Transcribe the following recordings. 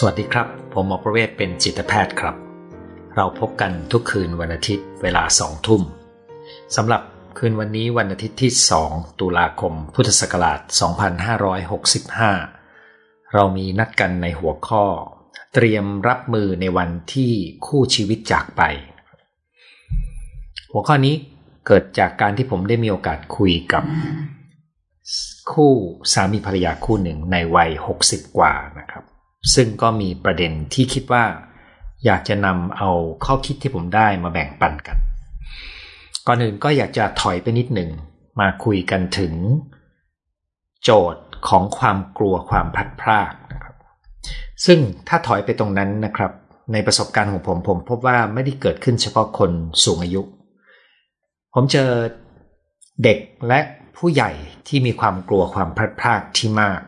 สวัสดีครับ ผมหมอประเวศเป็นจิตแพทย์ครับ เราพบกันทุกคืนวันอาทิตย์เวลาสองทุ่มสำหรับคืนวันนี้วันอาทิตย์ที่ 2 ตุลาคม พุทธศักราช 2565 เรามีนัดกันในหัวข้อ เตรียมรับมือในวันที่คู่ชีวิตจากไป หัวข้อนี้เกิดจากการที่ผมได้มีโอกาสคุยกับ คู่สามีภรรยาคู่หนึ่งในวัย 60 กว่านะครับ ซึ่งก็มีประเด็นที่คิดว่า อยากจะนำเอาข้อคิดที่ผมได้มาแบ่งปันกัน ก่อนอื่นก็อยากจะถอยไปนิดหนึ่งมาคุยกันถึง โจทย์ของความกลัวความพลัดพรากนะครับ ซึ่งถ้าถอยไปตรงนั้นนะครับ ในประสบการณ์ของผมผมพบว่าไม่ได้เกิดขึ้นเฉพาะคนสูงอายุ ผมเจอเด็กและผู้ใหญ่ที่มีความกลัวความพลัดพรากที่มาก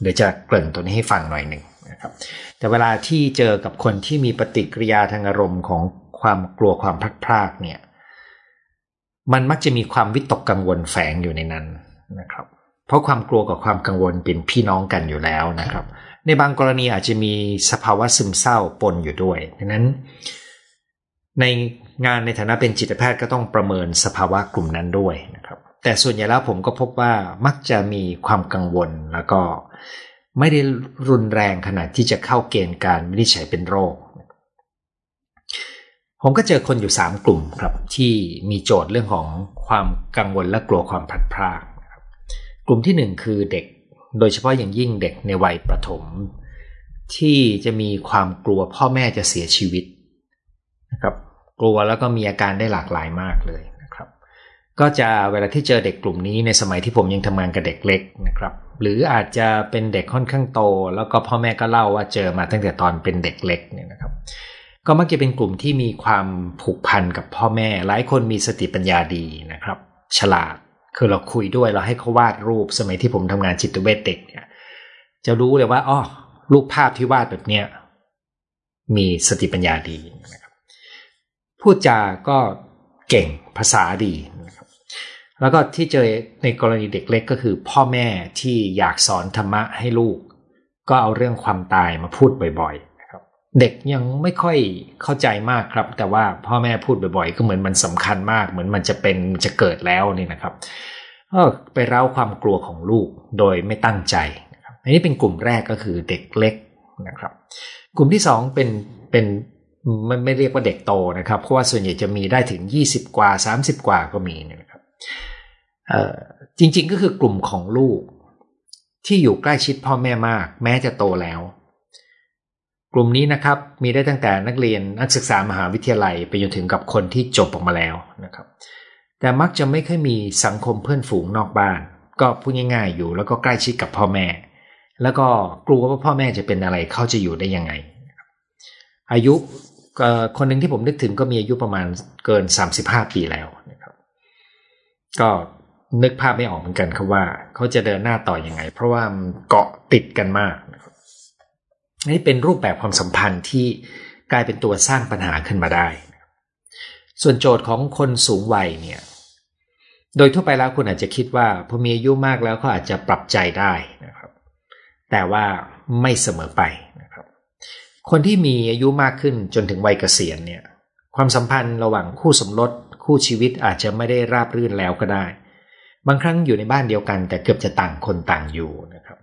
เดี๋ยวจะเกริ่นตัวนี้ให้ฟังหน่อยหนึ่ง นะครับ แต่เวลาที่เจอกับคนที่มีปฏิกิริยาทางอารมณ์ของความกลัวความพลัดพรากเนี่ย มันมักจะมีความวิตกกังวลแฝงอยู่ในนั้นนะครับ เพราะความกลัวกับความกังวลเป็นพี่น้องกันอยู่แล้วนะครับ ในบางกรณีอาจจะมีสภาวะซึมเศร้าปนอยู่ด้วยดังนั้น ในงานในฐานะเป็นจิตแพทย์ก็ต้องประเมินสภาวะกลุ่มนั้นด้วยนะครับ แต่ส่วนใหญ่แล้วผมก็พบว่ามักจะมีความกังวลแล้วก็ ไม่ได้รุนแรงขนาดที่จะเข้าเกณฑ์การวินิจฉัยเป็นโรค ผมก็เจอคนอยู่ 3 กลุ่มครับ ที่มีโจทย์เรื่องของความกังวลและกลัวความพลัดพรากนะครับกลุ่มที่ 1 คือเด็ก โดยเฉพาะอย่างยิ่งเด็กในวัยประถม ที่จะมีความกลัวพ่อแม่จะเสียชีวิตนะครับกลัวแล้วก็มีอาการได้หลากหลายมากเลยนะครับ ก็จะเวลาที่เจอเด็กกลุ่มนี้ในสมัยที่ผมยังทำงานกับเด็กเล็กนะครับ หรืออาจจะเป็นเด็กค่อนข้างโต แล้วก็พ่อแม่ก็เล่าว่าเจอมาตั้งแต่ตอนเป็นเด็กเล็กเนี่ยนะครับ ก็มักจะเป็นกลุ่มที่มีความผูกพันกับพ่อแม่ หลายคนมีสติปัญญาดีนะครับ ฉลาดคือเราคุยด้วยเราให้เขาวาดรูปสมัยที่ผมทำงานจิตเวชเด็กเนี่ยจะรู้เลยว่าอ๋อรูปภาพที่วาดแบบเนี้ยมีสติปัญญาดีนะครับพูดจาก็เก่งภาษาดีนะครับ แล้วก็ที่เจอในกรณีเด็กเล็กก็คือ พ่อแม่ที่อยากสอนธรรมะให้ลูก ก็เอาเรื่องความตายมาพูดบ่อยๆนะครับ เด็กยังไม่ค่อยเข้าใจมากครับ แต่ว่าพ่อแม่พูดบ่อยๆ ก็เหมือนมันสำคัญมาก เหมือนมันจะเป็นจะเกิดแล้วนี่นะครับก็ไปเร้าความกลัวของลูกโดยไม่ตั้งใจนะครับอันนี้เป็นกลุ่มแรกก็คือเด็กเล็กนะครับ กลุ่มที่สองเป็นเป็นมันไม่เรียกว่าเด็กโตนะครับ เพราะว่าส่วนใหญ่จะมีได้ถึง 20 กว่า 30 กว่าก็มีนะครับ จริง ๆ ก็คือกลุ่มของลูก ที่อยู่ใกล้ชิดพ่อแม่มาก แม้จะโตแล้ว กลุ่มนี้นะครับมีได้ตั้งแต่นักเรียนนักศึกษามหาวิทยาลัยไปจนถึงกับคนที่จบออกมาแล้วนะครับ แต่มักจะไม่ค่อยมีสังคมเพื่อนฝูงนอกบ้าน ก็พูดง่าย ๆ อยู่แล้วก็ใกล้ชิดกับพ่อแม่ แล้วก็กลัวว่าพ่อแม่จะเป็นอะไรเขาจะอยู่ได้ยังไง อายุคนหนึ่งที่ผมนึกถึงก็มีอายุประมาณเกิน 35 ปีแล้วนะ ก็นึกภาพไม่ออกเหมือนกันครับว่า เขาจะเดินหน้าต่ออยังไง เพราะว่าเกาะติดกันมากนี่เป็นรูปแบบความสัมพันธ์ที่กลายเป็นตัวสร้างปัญหาขึ้นมาได้ ส่วนโจทย์ของคนสูงวัยเนี่ย โดยทั่วไปแล้วคุณอาจจะคิดว่าพอมีอายุมากแล้วเขาอาจจะปรับใจได้นะครับ แต่ว่าไม่เสมอไปนะครับ คนที่มีอายุมากขึ้นจนถึงวัยเกษียณเนี่ย ความสัมพันธ์ระหว่างคู่สมรส คู่ชีวิตอาจจะไม่ได้ราบรื่นแล้วก็ได้ บางครั้งอยู่ในบ้านเดียวกัน แต่เกือบจะต่างคนต่างอยู่นะครับ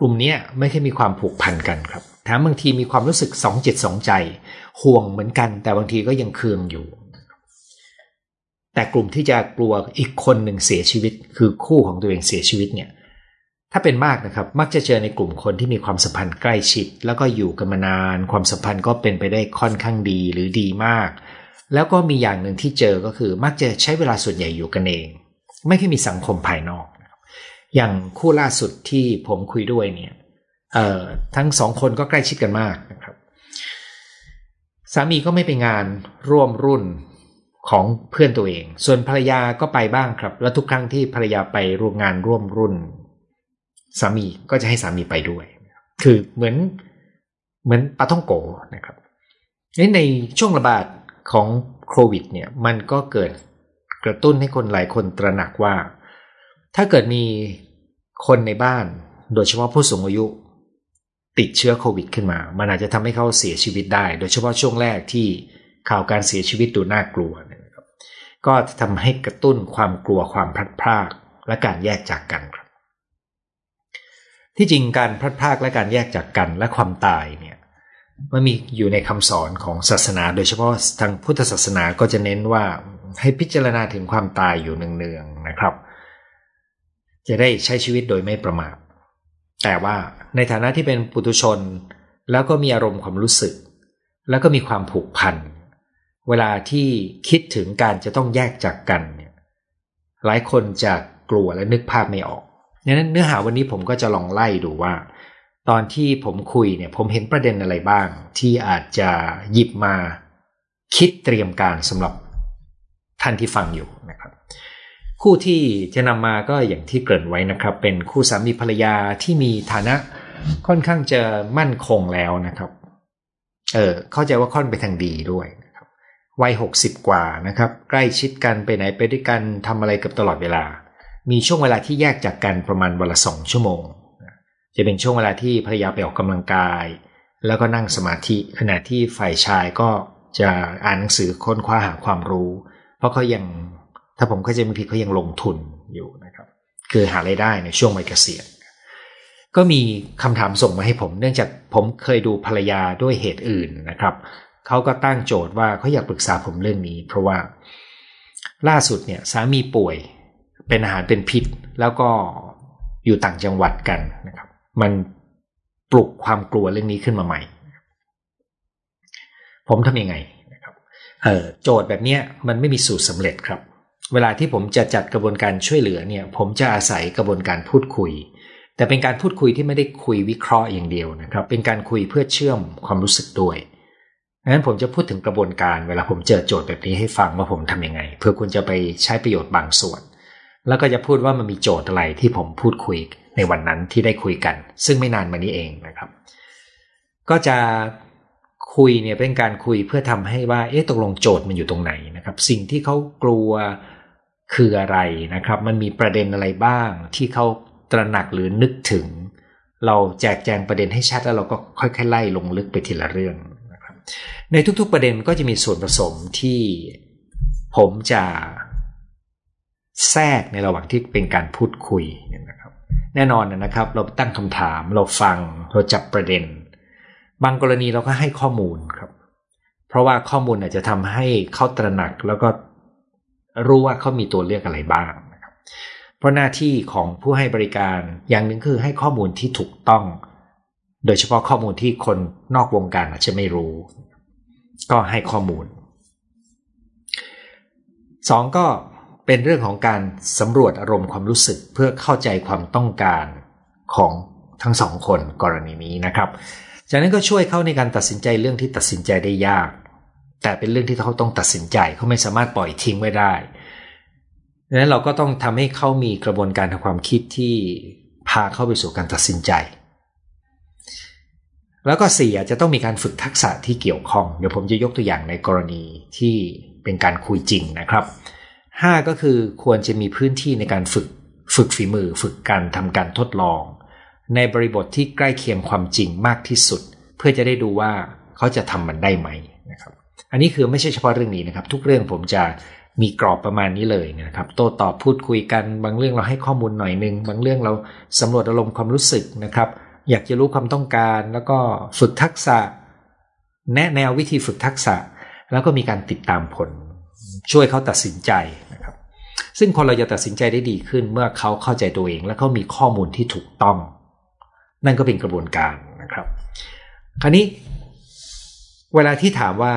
กลุ่มนี้ไม่ใช่มีความผูกพันกันครับแถมบางทีมีความรู้สึกสองจิตสองใจ ห่วงเหมือนกัน แต่บางทีก็ยังเคืองอยู่ แต่กลุ่มที่จะกลัวอีกคนหนึ่งเสียชีวิต คือคู่ของตัวเองเสียชีวิตเนี่ย ถ้าเป็นมากนะครับ มักจะเจอในกลุ่มคนที่มีความสัมพันธ์ใกล้ชิด แล้วก็อยู่กันมานาน ความสัมพันธ์ก็เป็นไปได้ค่อนข้างดีหรือดีมาก แล้วก็มีอย่างหนึ่งที่เจอก็คือมักจะใช้เวลาส่วนใหญ่อยู่กันเอง ไม่ค่อยมีสังคมภายนอก อย่างคู่ล่าสุดที่ผมคุยด้วยเนี่ยทั้งสองคนก็ใกล้ชิดกันมากนะครับ สามีก็ไม่ไปงานร่วมรุ่นของเพื่อนตัวเอง ส่วนภรรยาก็ไปบ้างครับ แล้วทุกครั้งที่ภรรยาไปร่วมงานร่วมรุ่น สามีก็จะให้สามีไปด้วย คือเหมือนเหมือนปาท่องโกนะครับในช่วงระบาด ของโควิดเนี่ยมันก็เกิดกระตุ้นให้คนหลายคนตระหนักว่า ถ้าเกิดมีคนในบ้าน โดยเฉพาะผู้สูงอายุ ติดเชื้อโควิดขึ้นมา มันอาจจะทำให้เขาเสียชีวิตได้ โดยเฉพาะช่วงแรกที่ข่าวการเสียชีวิตดูน่ากลัวนะครับก็ทำให้กระตุ้นความกลัวความพลัดพรากและการแยกจากกันครับ ที่จริงการพลัดพรากและการแยกจากกันและความตายเนี่ย มันมีอยู่ในคำสอนของศาสนา โดยเฉพาะทางพุทธศาสนาก็จะเน้นว่าให้พิจารณาถึงความตายอยู่เนืองๆนะครับ จะได้ใช้ชีวิตโดยไม่ประมาทแต่ว่าในฐานะที่เป็นปุถุชน แล้วก็มีอารมณ์ความรู้สึก แล้วก็มีความผูกพัน เวลาที่คิดถึงการจะต้องแยกจากกันเนี่ยหลายคนจะกลัวและนึกภาพไม่ออกดังนั้นเนื้อหาวันนี้ผมก็จะลองไล่ดูว่า ตอนที่ผมคุยเนี่ยผมเห็นประเด็นอะไรบ้าง ที่อาจจะหยิบมาคิดเตรียมการสำหรับท่านที่ฟังอยู่นะครับ คู่ที่จะนำมาก็อย่างที่เกริ่นไว้นะครับ เป็นคู่สามีภรรยาที่มีฐานะค่อนข้างจะมั่นคงแล้วนะครับ เออเข้าใจว่าค่อนไปทางดีด้วยนะครับ วัยหกสิบกว่านะครับ ใกล้ชิดกันไปไหนไปด้วยกันทำอะไรกับตลอดเวลา มีช่วงเวลาที่แยกจากกันประมาณวันละสองชั่วโมง จะเป็นช่วงเวลาที่ภรรยาไปออกกำลังกาย แล้วก็นั่งสมาธิขณะที่ฝ่ายชายก็จะอ่านหนังสือค้นคว้าหาความรู้ เพราะเขายังถ้าผมเข้าใจไม่ผิดเขายังลงทุนอยู่นะครับ คือหารายได้ในช่วงวัยเกษียณก็มีคำถามส่งมาให้ผม เนื่องจากผมเคยดูภรรยาด้วยเหตุอื่นนะครับเขาก็ตั้งโจทย์ว่าเขาอยากปรึกษาผมเรื่องนี้ เพราะว่าล่าสุดเนี่ยสามีป่วยเป็นอาหารเป็นพิษ แล้วก็อยู่ต่างจังหวัดกันนะครับ มันปลุกความกลัวเรื่องนี้ขึ้นมาใหม่ ผมทำยังไงนะครับเออโจทย์แบบนี้มันไม่มีสูตรสำเร็จครับ เวลาที่ผมจะจัดกระบวนการช่วยเหลือเนี่ยผมจะอาศัยกระบวนการพูดคุย แต่เป็นการพูดคุยที่ไม่ได้คุยวิเคราะห์อย่างเดียวนะครับ เป็นการคุยเพื่อเชื่อมความรู้สึกด้วยดังนั้นผมจะพูดถึงกระบวนการเวลาผมเจอโจทย์แบบนี้ให้ฟังว่าผมทํำยังไง เพื่อคุณจะไปใช้ประโยชน์บางส่วน แล้วก็จะพูดว่ามันมีโจทย์อะไรที่ผมพูดคุย ในวันนั้นที่ได้คุยกัน ซึ่งไม่นานมานี้เองนะครับ ก็จะคุยเนี่ยเป็นการคุยเพื่อทำให้ว่าเอ๊ะตกลงโจทย์มันอยู่ตรงไหนนะครับ สิ่งที่เขากลัวคืออะไรนะครับ มันมีประเด็นอะไรบ้างที่เขาตระหนักหรือนึกถึง เราแจกแจงประเด็นให้ชัดแล้วเราก็ค่อยๆไล่ลงลึกไปทีละเรื่องนะครับ ในทุกๆประเด็นก็จะมีส่วนผสมที่ผมจะแทรกในระหว่างที่เป็นการพูดคุยนะครับ แน่นอนนะครับ เราตั้งคำถามเราฟังเราจับประเด็น บางกรณีเราก็ให้ข้อมูลครับ เพราะว่าข้อมูลอาจจะทำให้เขาตระหนักแล้วก็รู้ว่าเขามีตัวเลือกอะไรบ้างเพราะหน้าที่ของผู้ให้บริการอย่างหนึ่งคือให้ข้อมูลที่ถูกต้อง โดยเฉพาะข้อมูลที่คนนอกวงการอาจจะไม่รู้ ก็ให้ข้อมูลสองก็ เป็นเรื่องของการสำรวจอารมณ์ความรู้สึกเพื่อเข้าใจความต้องการของทั้งสองคนกรณีนี้นะครับ จากนั้นก็ช่วยเขาในการตัดสินใจเรื่องที่ตัดสินใจได้ยาก แต่เป็นเรื่องที่เขาต้องตัดสินใจเขาไม่สามารถปล่อยทิ้งไว้ได้ดังนั้นเราก็ต้องทำให้เขามีกระบวนการทางความคิดที่พาเข้าไปสู่การตัดสินใจ แล้วก็สี่อาจจะต้องมีการฝึกทักษะที่เกี่ยวข้อง เดี๋ยวผมจะยกตัวอย่างในกรณีที่เป็นการคุยจริงนะครับ ห้าก็คือควรจะมีพื้นที่ในการฝึก ฝึกฝีมือ ฝึกการทำการทดลอง ในบริบทที่ใกล้เคียงความจริงมากที่สุด เพื่อจะได้ดูว่าเขาจะทำมันได้ไหมนะครับ อันนี้คือไม่ใช่เฉพาะเรื่องนี้นะครับ ทุกเรื่องผมจะมีกรอบประมาณนี้เลยนะครับ โต้ตอบพูดคุยกัน บางเรื่องเราให้ข้อมูลหน่อยนึง บางเรื่องเราสำรวจอารมณ์ความรู้สึกนะครับ อยากจะรู้ความต้องการ แล้วก็ฝึกทักษะ แนะแนววิธีฝึกทักษะ แล้วก็มีการติดตามผล ช่วยเขาตัดสินใจนะครับ ซึ่งคนเราจะตัดสินใจได้ดีขึ้นเมื่อเขาเข้าใจตัวเอง และเขามีข้อมูลที่ถูกต้อง นั่นก็เป็นกระบวนการนะครับ คราวนี้ เวลาที่ถามว่า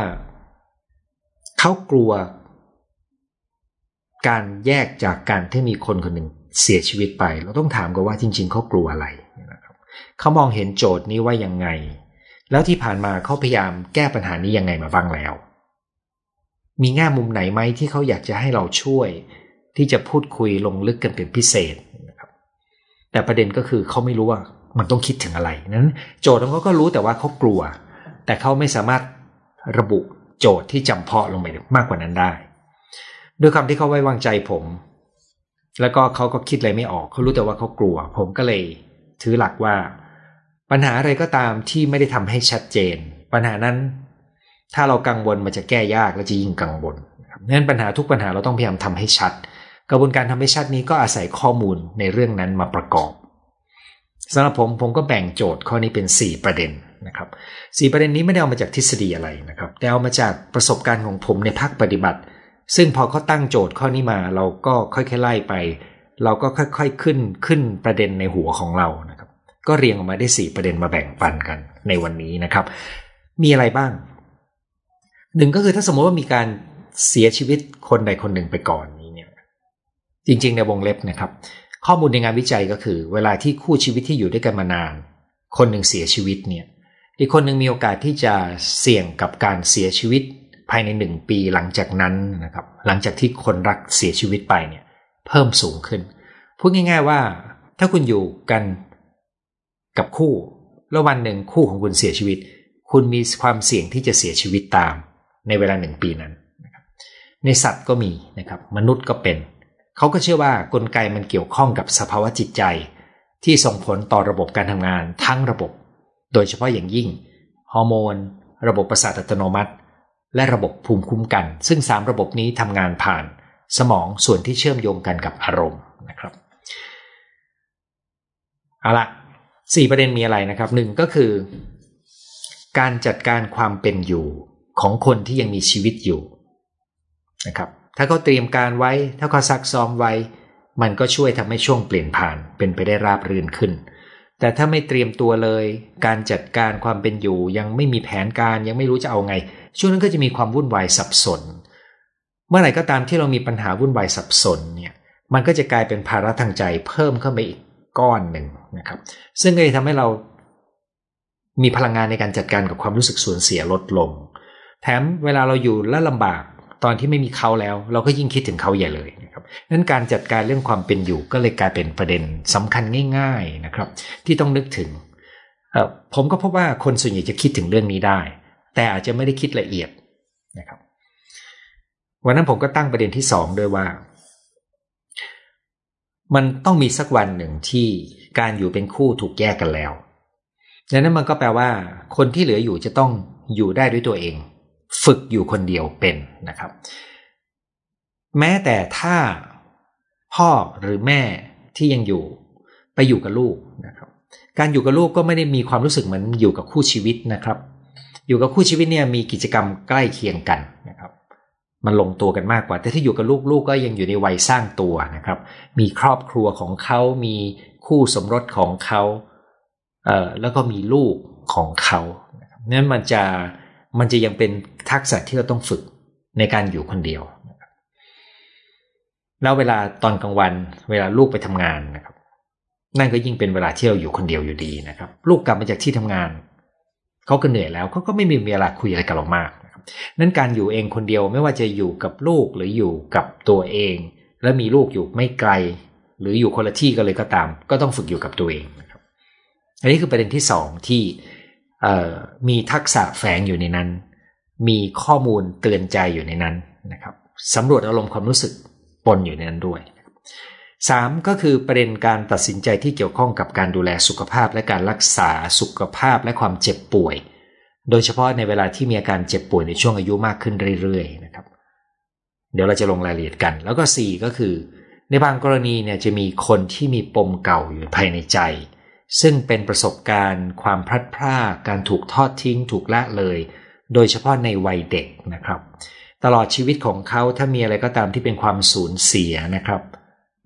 เขากลัว การแยกจากการที่มีคนคนหนึ่งเสียชีวิตไป เราต้องถามกันว่าจริง ๆเขากลัวอะไรนะครับเขามองเห็นโจทย์นี้ว่ายังไง แล้วที่ผ่านมาเขาพยายามแก้ปัญหานี้ยังไงมาบ้างแล้ว มีแง่มุมไหนไหมที่เขาอยากจะให้เราช่วย ที่จะพูดคุยลงลึกกันเป็นพิเศษนะครับ แต่ประเด็นก็คือเขาไม่รู้ว่ามันต้องคิดถึงอะไรนั้น โจทย์ของเขาก็รู้แต่ว่าเขากลัว แต่เขาไม่สามารถระบุโจทย์ที่จำเพาะลงไปมากกว่านั้นได้ ด้วยคำที่เขาไว้วางใจผม แล้วก็เขาก็คิดอะไรไม่ออกเขารู้แต่ว่าเขากลัว ผมก็เลยถือหลักว่า ปัญหาอะไรก็ตามที่ไม่ได้ทำให้ชัดเจน ปัญหานั้น ถ้าเรากังวลมันจะแก้ยากและจะยิ่งกังวลนั้นปัญหาทุกปัญหาเราต้องพยายามทำให้ชัด กระบวนการทำให้ชัดนี้ก็อาศัยข้อมูลในเรื่องนั้นมาประกอบสำหรับผมผมก็แบ่งโจทย์ข้อนี้เป็น 4 ประเด็นนะครับสประเด็นนี้ไม่ได้เอามาจากทฤษฎีอะไรนะครับ แต่เอามาจากประสบการณ์ของผมในภาคปฏิบัติ ซึ่งพอเขาตั้งโจทย์ข้อนี้มาเราก็ค่อยๆไล่ไป เราก็ค่อยๆขึ้นขึ้นประเด็นในหัวของเรานะครับ ก็เรียงออกมาได้ 4 ประเด็นมาแบ่งปันกันในวันนี้นะครับ มีอะไรบ้าง หนึ่งก็คือถ้าสมมติว่ามีการเสียชีวิตคนใดคนหนึ่งไปก่อนนี้เนี่ย จริงๆในวงเล็บนะครับ ข้อมูลในงานวิจัยก็คือ เวลาที่คู่ชีวิตที่อยู่ด้วยกันมานาน คนหนึ่งเสียชีวิตเนี่ย อีกคนหนึ่งมีโอกาสที่จะเสี่ยงกับการเสียชีวิตภายในหนึ่งปีหลังจากนั้นนะครับ หลังจากที่คนรักเสียชีวิตไปเนี่ย เพิ่มสูงขึ้นพูดง่าย ๆว่า ถ้าคุณอยู่กันกับคู่ แล้ววันหนึ่งคู่ของคุณเสียชีวิต คุณมีความเสี่ยงที่จะเสียชีวิตตาม ในเวลาหนึ่งปีนั้นในสัตว์ก็มีนะครับมนุษย์ก็เป็น เขาก็เชื่อว่ากลไกมันเกี่ยวข้องกับสภาวะจิตใจ ที่ส่งผลต่อระบบการทำงานทั้งระบบ โดยเฉพาะอย่างยิ่ง ฮอร์โมน ระบบประสาทอัตโนมัติ และระบบภูมิคุ้มกัน ซึ่งสามระบบนี้ทำงานผ่าน สมองส่วนที่เชื่อมโยงกันกับอารมณ์นะครับเอาละสี่ประเด็นมีอะไรนะครับหนึ่งก็คือ การจัดการความเป็นอยู่ ของคนที่ยังมีชีวิตอยู่นะครับถ้าเขาเตรียมการไว้ ถ้าเขาซักซ้อมไว้ มันก็ช่วยทำให้ช่วงเปลี่ยนผ่านเป็นไปได้ราบรื่นขึ้น แต่ถ้าไม่เตรียมตัวเลย การจัดการความเป็นอยู่ ยังไม่มีแผนการยังไม่รู้จะเอาไง ช่วงนั้นก็จะมีความวุ่นวายสับสน เมื่อไหร่ก็ตามที่เรามีปัญหาวุ่นวายสับสนเนี่ยมันก็จะกลายเป็นภาระทางใจเพิ่มเข้าไปอีกก้อนหนึ่งนะครับ ซึ่งก็จะทำให้เรามีพลังงานในการจัดการกับความรู้สึกสูญเสียลดลง แถมเวลาเราอยู่และลำบากตอนที่ไม่มีเขาแล้ว เราก็ยิ่งคิดถึงเขาใหญ่เลยนะครับนั้นการจัดการเรื่องความเป็นอยู่ก็เลยกลายเป็นประเด็นสำคัญง่าย ๆนะครับ ที่ต้องนึกถึง ผมก็พบว่าคนส่วนใหญ่จะคิดถึงเรื่องนี้ได้ แต่อาจจะไม่ได้คิดละเอียดนะครับ วันนั้นผมก็ตั้งประเด็นที่สองด้วยว่า มันต้องมีสักวันหนึ่งที่การอยู่เป็นคู่ถูกแยกกันแล้วดังนั้นมันก็แปลว่า คนที่เหลืออยู่จะต้องอยู่ได้ด้วยตัวเอง ฝึกอยู่คนเดียวเป็นนะครับ แม้แต่ถ้าพ่อหรือแม่ที่ยังอยู่ไปอยู่กับลูกนะครับ การอยู่กับลูกก็ไม่ได้มีความรู้สึกเหมือนอยู่กับคู่ชีวิตนะครับ อยู่กับคู่ชีวิตเนี่ยมีกิจกรรมใกล้เคียงกันนะครับ มันลงตัวกันมากกว่า แต่ที่อยู่กับลูกลูกก็ยังอยู่ในวัยสร้างตัวนะครับ มีครอบครัวของเขามีคู่สมรสของเขาเอ่อแล้วก็มีลูกของเขานั้นมันจะมันจะยังเป็น ทักษะที่เราต้องฝึกในการอยู่คนเดียวแล้วเวลาตอนกลางวัน เวลาลูกไปทำงานนะครับ นั่นก็ยิ่งเป็นเวลาที่เราอยู่คนเดียวอยู่ดีนะครับ ลูกกลับมาจากที่ทำงานเขาก็เหนื่อยแล้วเขาก็ไม่มีเวลาคุยอะไรกับเรามากนะครับนั้นการอยู่เองคนเดียวไม่ว่าจะอยู่กับลูกหรืออยู่กับตัวเอง แล้วมีลูกอยู่ไม่ไกล หรืออยู่คนละที่กันเลยก็ตาม ก็ต้องฝึกอยู่กับตัวเองนะครับ อันนี้คือประเด็นที่สองที่มีทักษะแฝงอยู่ในนั้น มีข้อมูลเตือนใจอยู่ในนั้นนะครับสำรวจอารมณ์ความรู้สึกปนอยู่ในนั้นด้วยสามก็คือประเด็นการตัดสินใจที่เกี่ยวข้องกับการดูแลสุขภาพและการรักษาสุขภาพและความเจ็บป่วย โดยเฉพาะในเวลาที่มีอาการเจ็บป่วยในช่วงอายุมากขึ้นเรื่อยๆนะครับ เดี๋ยวเราจะลงรายละเอียดกัน แล้วก็สี่ก็คือ ในบางกรณีเนี่ยจะมีคนที่มีปมเก่าอยู่ภายในใจ ซึ่งเป็นประสบการณ์ ความพลัดพรากการถูกทอดทิ้ง ถูกละเลย โดยเฉพาะในวัยเด็กนะครับ ตลอดชีวิตของเขาถ้ามีอะไรก็ตามที่เป็นความสูญเสียนะครับ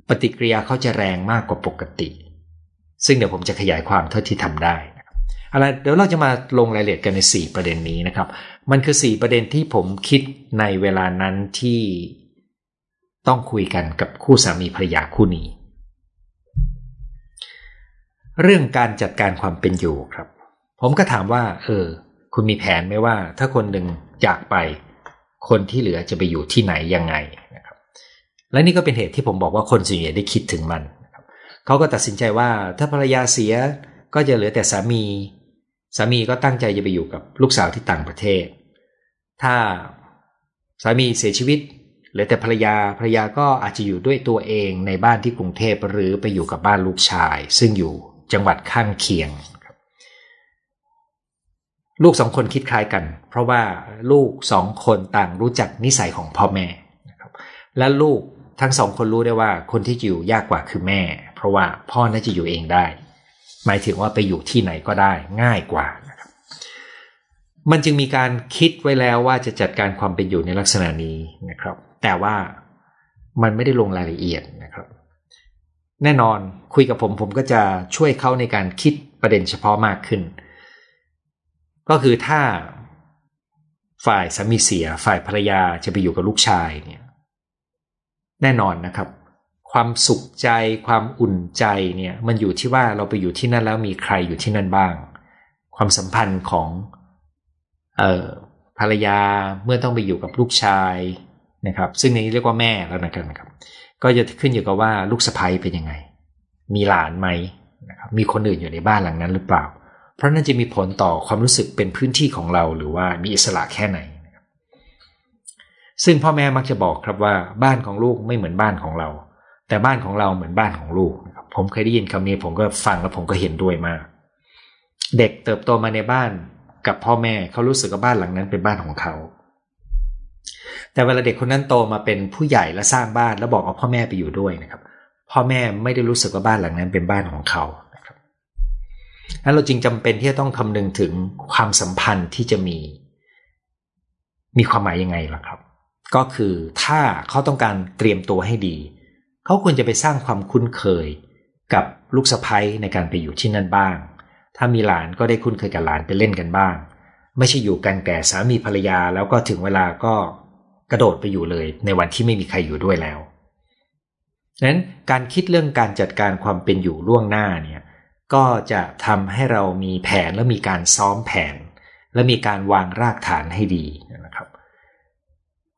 ปฏิกิริยาเขาจะแรงมากกว่าปกติ ซึ่งเดี๋ยวผมจะขยายความเท่าที่ทำได้อะไรเดี๋ยวเราจะมาลงรายละเอียดกันใน 4 ประเด็นนี้นะครับ มันคือ 4 ประเด็นที่ผมคิดในเวลานั้นที่ต้องคุยกันกับคู่สามีภรรยาคู่นี้ เรื่องการจัดการความเป็นอยู่ครับ ผมก็ถามว่า เออ คุณมีแผนไหมว่า ถ้าคนหนึ่งจากไป คนที่เหลือจะไปอยู่ที่ไหนยังไงนะครับ และนี่ก็เป็นเหตุที่ผมบอกว่าคนส่วนใหญ่ได้คิดถึงมันเขาก็ตัดสินใจว่าถ้าภรรยาเสียก็จะเหลือแต่สามี สามีก็ตั้งใจจะไปอยู่กับลูกสาวที่ต่างประเทศ ถ้าสามีเสียชีวิตเหลือแต่ภรรยาภรรยาก็อาจจะอยู่ด้วยตัวเองในบ้านที่กรุงเทพหรือไปอยู่กับบ้านลูกชาย ซึ่งอยู่จังหวัดข้างเคียง ลูกสองคนคิดคล้ายกัน เพราะว่าลูกสองคนต่างรู้จักนิสัยของพ่อแม่นะครับและลูกทั้งสองคนรู้ได้ว่าคนที่อยู่ยากกว่าคือแม่ เพราะว่าพ่อน่าจะอยู่เองได้ หมายถึงว่าไปอยู่ที่ไหนก็ได้ง่ายกว่านะครับมันจึงมีการคิดไว้แล้วว่าจะจัดการความเป็นอยู่ในลักษณะนี้นะครับ แต่ว่ามันไม่ได้ลงรายละเอียดนะครับ แน่นอนคุยกับผมผมก็จะช่วยเขาในการคิดประเด็นเฉพาะมากขึ้น ก็คือถ้าฝ่ายสามีเสียฝ่ายภรรยาจะไปอยู่กับลูกชายเนี่ยแน่นอนนะครับ ความสุขใจความอุ่นใจเนี่ยมันอยู่ที่ว่าเราไปอยู่ที่นั่นแล้วมีใครอยู่ที่นั่นบ้าง ความสัมพันธ์ของเอ่อภรรยาเมื่อต้องไปอยู่กับลูกชายนะครับ ซึ่งในนี้เรียกว่าแม่แล้วนะครับก็จะขึ้นอยู่กับว่าลูกสะใภ้เป็นยังไง มีหลานไหมนะครับมีคนอื่นอยู่ในบ้านหลังนั้นหรือเปล่า เพราะนั่นจะมีผลต่อความรู้สึกเป็นพื้นที่ของเราหรือว่ามีอิสระแค่ไหน ซึ่งพ่อแม่มักจะบอกครับว่าบ้านของลูกไม่เหมือนบ้านของเรา แต่บ้านของเราเหมือนบ้านของลูกนะครับผมเคยได้ยินคำนี้ผมก็ฟังแล้วผมก็เห็นด้วยมาก เด็กเติบโตมาในบ้านกับพ่อแม่เขารู้สึกว่าบ้านหลังนั้นเป็นบ้านของเขาแต่เวลาเด็กคนนั้นโตมาเป็นผู้ใหญ่และสร้างบ้านแล้วบอกเอาพ่อแม่ไปอยู่ด้วยนะครับ พ่อแม่ไม่ได้รู้สึกว่าบ้านหลังนั้นเป็นบ้านของเขา นั้นเราจริงจำเป็นที่จะต้องคำนึงถึงความสัมพันธ์ที่จะมี มีความหมายยังไงล่ะครับ ก็คือถ้าเขาต้องการเตรียมตัวให้ดี เขาควรจะไปสร้างความคุ้นเคยกับลูกสะใภ้ในการไปอยู่ที่นั่นบ้าง ถ้ามีหลานก็ได้คุ้นเคยกับหลานไปเล่นกันบ้าง ไม่ใช่อยู่กันแก่สามีภรรยาแล้วก็ถึงเวลาก็กระโดดไปอยู่เลย ในวันที่ไม่มีใครอยู่ด้วยแล้วนั้นการคิดเรื่องการจัดการความเป็นอยู่ล่วงหน้าเนี่ย ก็จะทำให้เรามีแผนและมีการซ้อมแผน และมีการวางรากฐานให้ดีนะ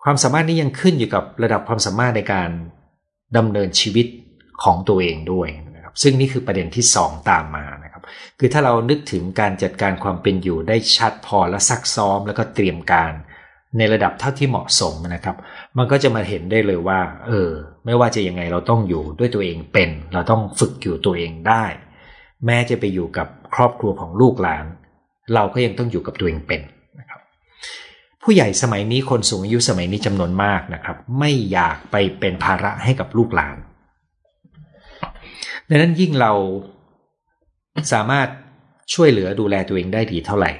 ความสามารถนี้ยังขึ้นอยู่กับระดับความสามารถในการดำเนินชีวิตของตัวเองด้วยนะครับ ซึ่งนี่คือประเด็นที่ 2 ตามมานะครับ คือถ้าเรานึกถึงการจัดการความเป็นอยู่ได้ชัดพอและซักซ้อม แล้วก็เตรียมการในระดับเท่าที่เหมาะสมนะครับ มันก็จะมาเห็นได้เลยว่า เออ ไม่ว่าจะยังไงเราต้องอยู่ด้วยตัวเองเป็น เราต้องฝึกอยู่ตัวเองได้ แม้จะไปอยู่กับครอบครัวของลูกหลาน เราก็ยังต้องอยู่กับตัวเองเป็นนะครับ ผู้ใหญ่สมัยนี้คนสูงอายุสมัยนี้จำนวนมากนะครับ ไม่อยากไปเป็นภาระให้กับลูกหลาน ดังนั้นยิ่งเราสามารถช่วยเหลือดูแลตัวเองได้ดีเท่าไหร่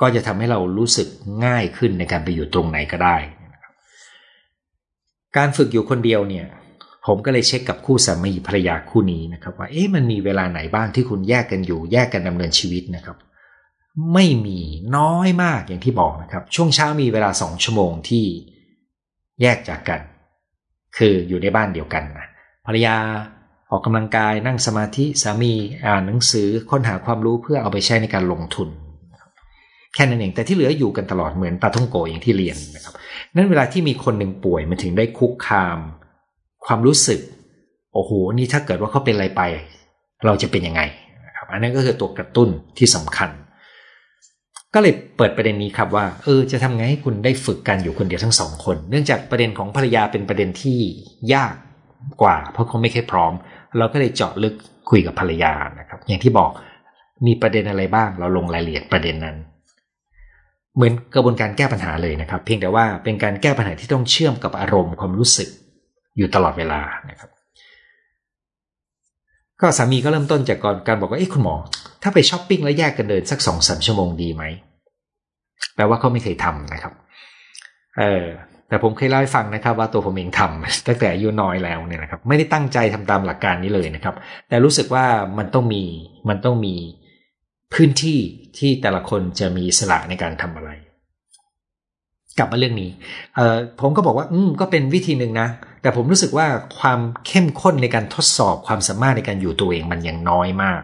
ก็จะทำให้เรารู้สึกง่ายขึ้นในการไปอยู่ตรงไหนก็ได้ การฝึกอยู่คนเดียวเนี่ย ผมก็เลยเช็คกับคู่สามีภรรยาคู่นี้นะครับว่าเอ๊ะมันมีเวลาไหนบ้างที่คุณแยกกันอยู่ แยกกันดำเนินชีวิตนะครับ ไม่มีน้อยมากอย่างที่บอกนะครับ ช่วงเช้ามีเวลาสองชั่วโมงที่แยกจากกัน คืออยู่ในบ้านเดียวกันนะภรรยาออกกำลังกายนั่งสมาธิสามีอ่านหนังสือค้นหาความรู้เพื่อเอาไปใช้ในการลงทุน แค่นั้นเองแต่ที่เหลืออยู่กันตลอดเหมือนปาท่องโกอย่างที่เรียนนะครับ นั้นเวลาที่มีคนหนึ่งป่วยมันถึงได้คุกคาม ความรู้สึก โอ้โห นี่ถ้าเกิดว่าเขาเป็นอะไรไป เราจะเป็นยังไงครับอันนั้นก็คือตัวกระตุ้นที่สำคัญ ก็เลยเปิดประเด็นนี้ครับว่า เออ จะทำไงให้คุณได้ฝึกกันอยู่คนเดียวทั้งสองคน เนื่องจากประเด็นของภรรยาเป็นประเด็นที่ยากกว่า เพราะเขาไม่เคยพร้อม เราก็เลยเจาะลึกคุยกับภรรยานะครับ อย่างที่บอกมีประเด็นอะไรบ้าง เราลงรายละเอียดประเด็นนั้น เหมือนกระบวนการแก้ปัญหาเลยนะครับ เพียงแต่ว่าเป็นการแก้ปัญหาที่ต้องเชื่อมกับอารมณ์ความรู้สึก อยู่ตลอดเวลานะครับ ก็สามีก็เริ่มต้นจากการบอกว่าเอ้คุณหมอ ถ้าไปช้อปปิ้งแล้วแยกกันเดินสักสองสามชั่วโมงดีไหมแปลว่าเขาไม่เคยทำนะครับเออแต่ผมเคยเล่าให้ฟังนะครับ ว่าตัวผมเองทำตั้งแต่อายุน้อยแล้วเนี่ยนะครับ ไม่ได้ตั้งใจทำตามหลักการนี้เลยนะครับ แต่รู้สึกว่ามันต้องมีมันต้องมีพื้นที่ที่แต่ละคนจะมีสละในการทำอะไร กลับมาเรื่องนี้เออผมก็บอกว่า อืมก็เป็นวิธีหนึ่งนะ แต่ผมรู้สึกว่าความเข้มข้นในการทดสอบความสามารถในการอยู่ตัวเองมันยังน้อยมาก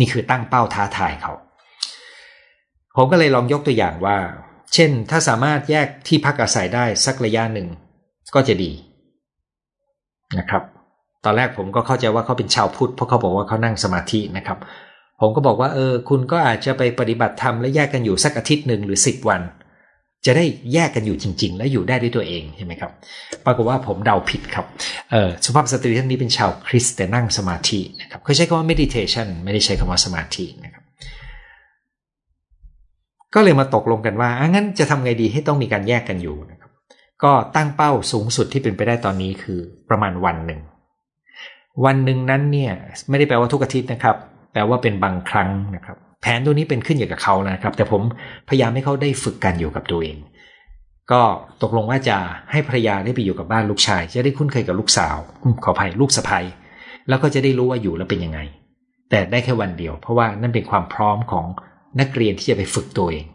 นี่คือตั้งเป้าท้าทายเขาผมก็เลยลองยกตัวอย่างว่า เช่น ถ้าสามารถแยกที่พักอาศัยได้สักระยะหนึ่ง ก็จะดีนะครับ ตอนแรกผมก็เข้าใจว่าเขาเป็นชาวพุทธเพราะเขาบอกว่าเขานั่งสมาธินะครับ ผมก็บอกว่าเออ คุณก็อาจจะไปปฏิบัติธรรมและแยกกันอยู่สักอาทิตย์หนึ่งหรือสิบวัน จะได้แยกกันอยู่จริง ๆ และอยู่ได้ด้วยตัวเองใช่ไหมครับ ปรากฏว่าผมเดาผิดครับเออสุภาพสตรีท่านนี้เป็นชาวคริสต์แต่นั่งสมาธินะครับเขาใช้คำว่า meditation ไม่ได้ใช้คำว่าสมาธินะครับก็เลยมาตกลงกันว่างั้นจะทำไงดีให้ต้องมีการแยกกันอยู่นะครับ ก็ตั้งเป้าสูงสุดที่เป็นไปได้ตอนนี้คือประมาณวันหนึ่ง วันหนึ่งนั้นเนี่ยไม่ได้แปลว่าทุกอาทิตย์นะครับ แปลว่าเป็นบางครั้งนะครับ แผนตัวนี้เป็นขึ้นอยู่กับเขานะครับ แต่ผมพยายามให้เขาได้ฝึกกันอยู่กับตัวเอง ก็ตกลงว่าจะให้ภรรยาได้ไปอยู่กับบ้านลูกชาย จะได้คุ้นเคยกับลูกสาวขออภัยลูกสะใภ้แล้วก็จะได้รู้ว่าอยู่แล้วเป็นยังไง แต่ได้แค่วันเดียว เพราะว่านั่นเป็นความพร้อมของนักเรียนที่จะไปฝึกตัวเอง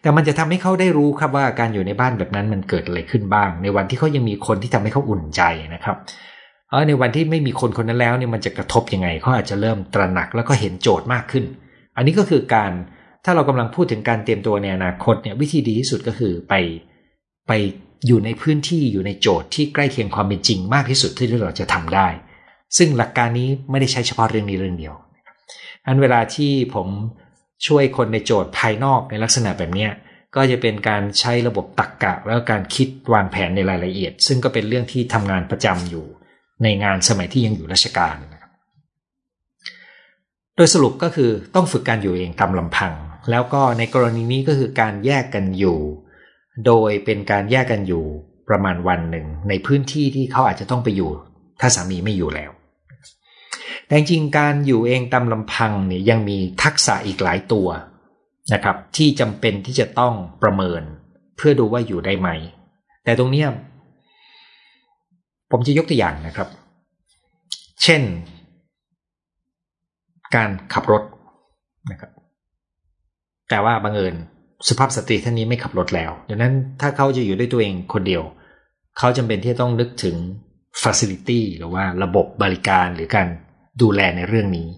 แต่มันจะทำให้เขาได้รู้ครับว่าการอยู่ในบ้านแบบนั้นมันเกิดอะไรขึ้นบ้าง ในวันที่เขายังมีคนที่ทำให้เขาอุ่นใจนะครับเออในวันที่ไม่มีคนคนนั้นแล้วเนี่ยมันจะกระทบยังไงเขาอาจจะเริ่มตระหนักแล้วก็เห็นโจทย์มากขึ้น อันนี้ก็คือการถ้าเรากำลังพูดถึงการเตรียมตัวในอนาคตเนี่ยวิธีดีที่สุดก็คือไปไปอยู่ในพื้นที่อยู่ในโจทย์ที่ใกล้เคียงความเป็นจริงมากที่สุดที่เราจะทำได้ ซึ่งหลักการนี้ไม่ได้ใช้เฉพาะเรื่องนี้เรื่องเดียวอันเวลาที่ผมช่วยคนในโจทย์ภายนอกในลักษณะแบบนี้ก็จะเป็นการใช้ระบบตักกะ แล้วการคิดวางแผนในรายละเอียด ซึ่งก็เป็นเรื่องที่ทำงานประจำอยู่ในงานสมัยที่ยังอยู่ราชการนะ โดยสรุปก็คือต้องฝึกการอยู่เองตามลำพัง แล้วก็ในกรณีนี้ก็คือการแยกกันอยู่ โดยเป็นการแยกกันอยู่ประมาณวันหนึ่งในพื้นที่ที่เขาอาจจะต้องไปอยู่ ถ้าสามีไม่อยู่แล้ว แต่จริงการอยู่เองตามลำพังเนี่ยยังมีทักษะอีกหลายตัวนะครับ ที่จำเป็นที่จะต้องประเมิน เพื่อดูว่าอยู่ได้ไหม แต่ตรงนี้ผมจะยกตัวอย่างนะครับ เช่น การขับรถนะครับ แต่ว่าบังเอิญสุภาพสตรีท่านนี้ไม่ขับรถแล้วดังนั้นถ้าเขาจะอยู่ด้วยตัวเองคนเดียว เขาจำเป็นที่จะต้องนึกถึง facility หรือว่าระบบบริการหรือการดูแลในเรื่องนี้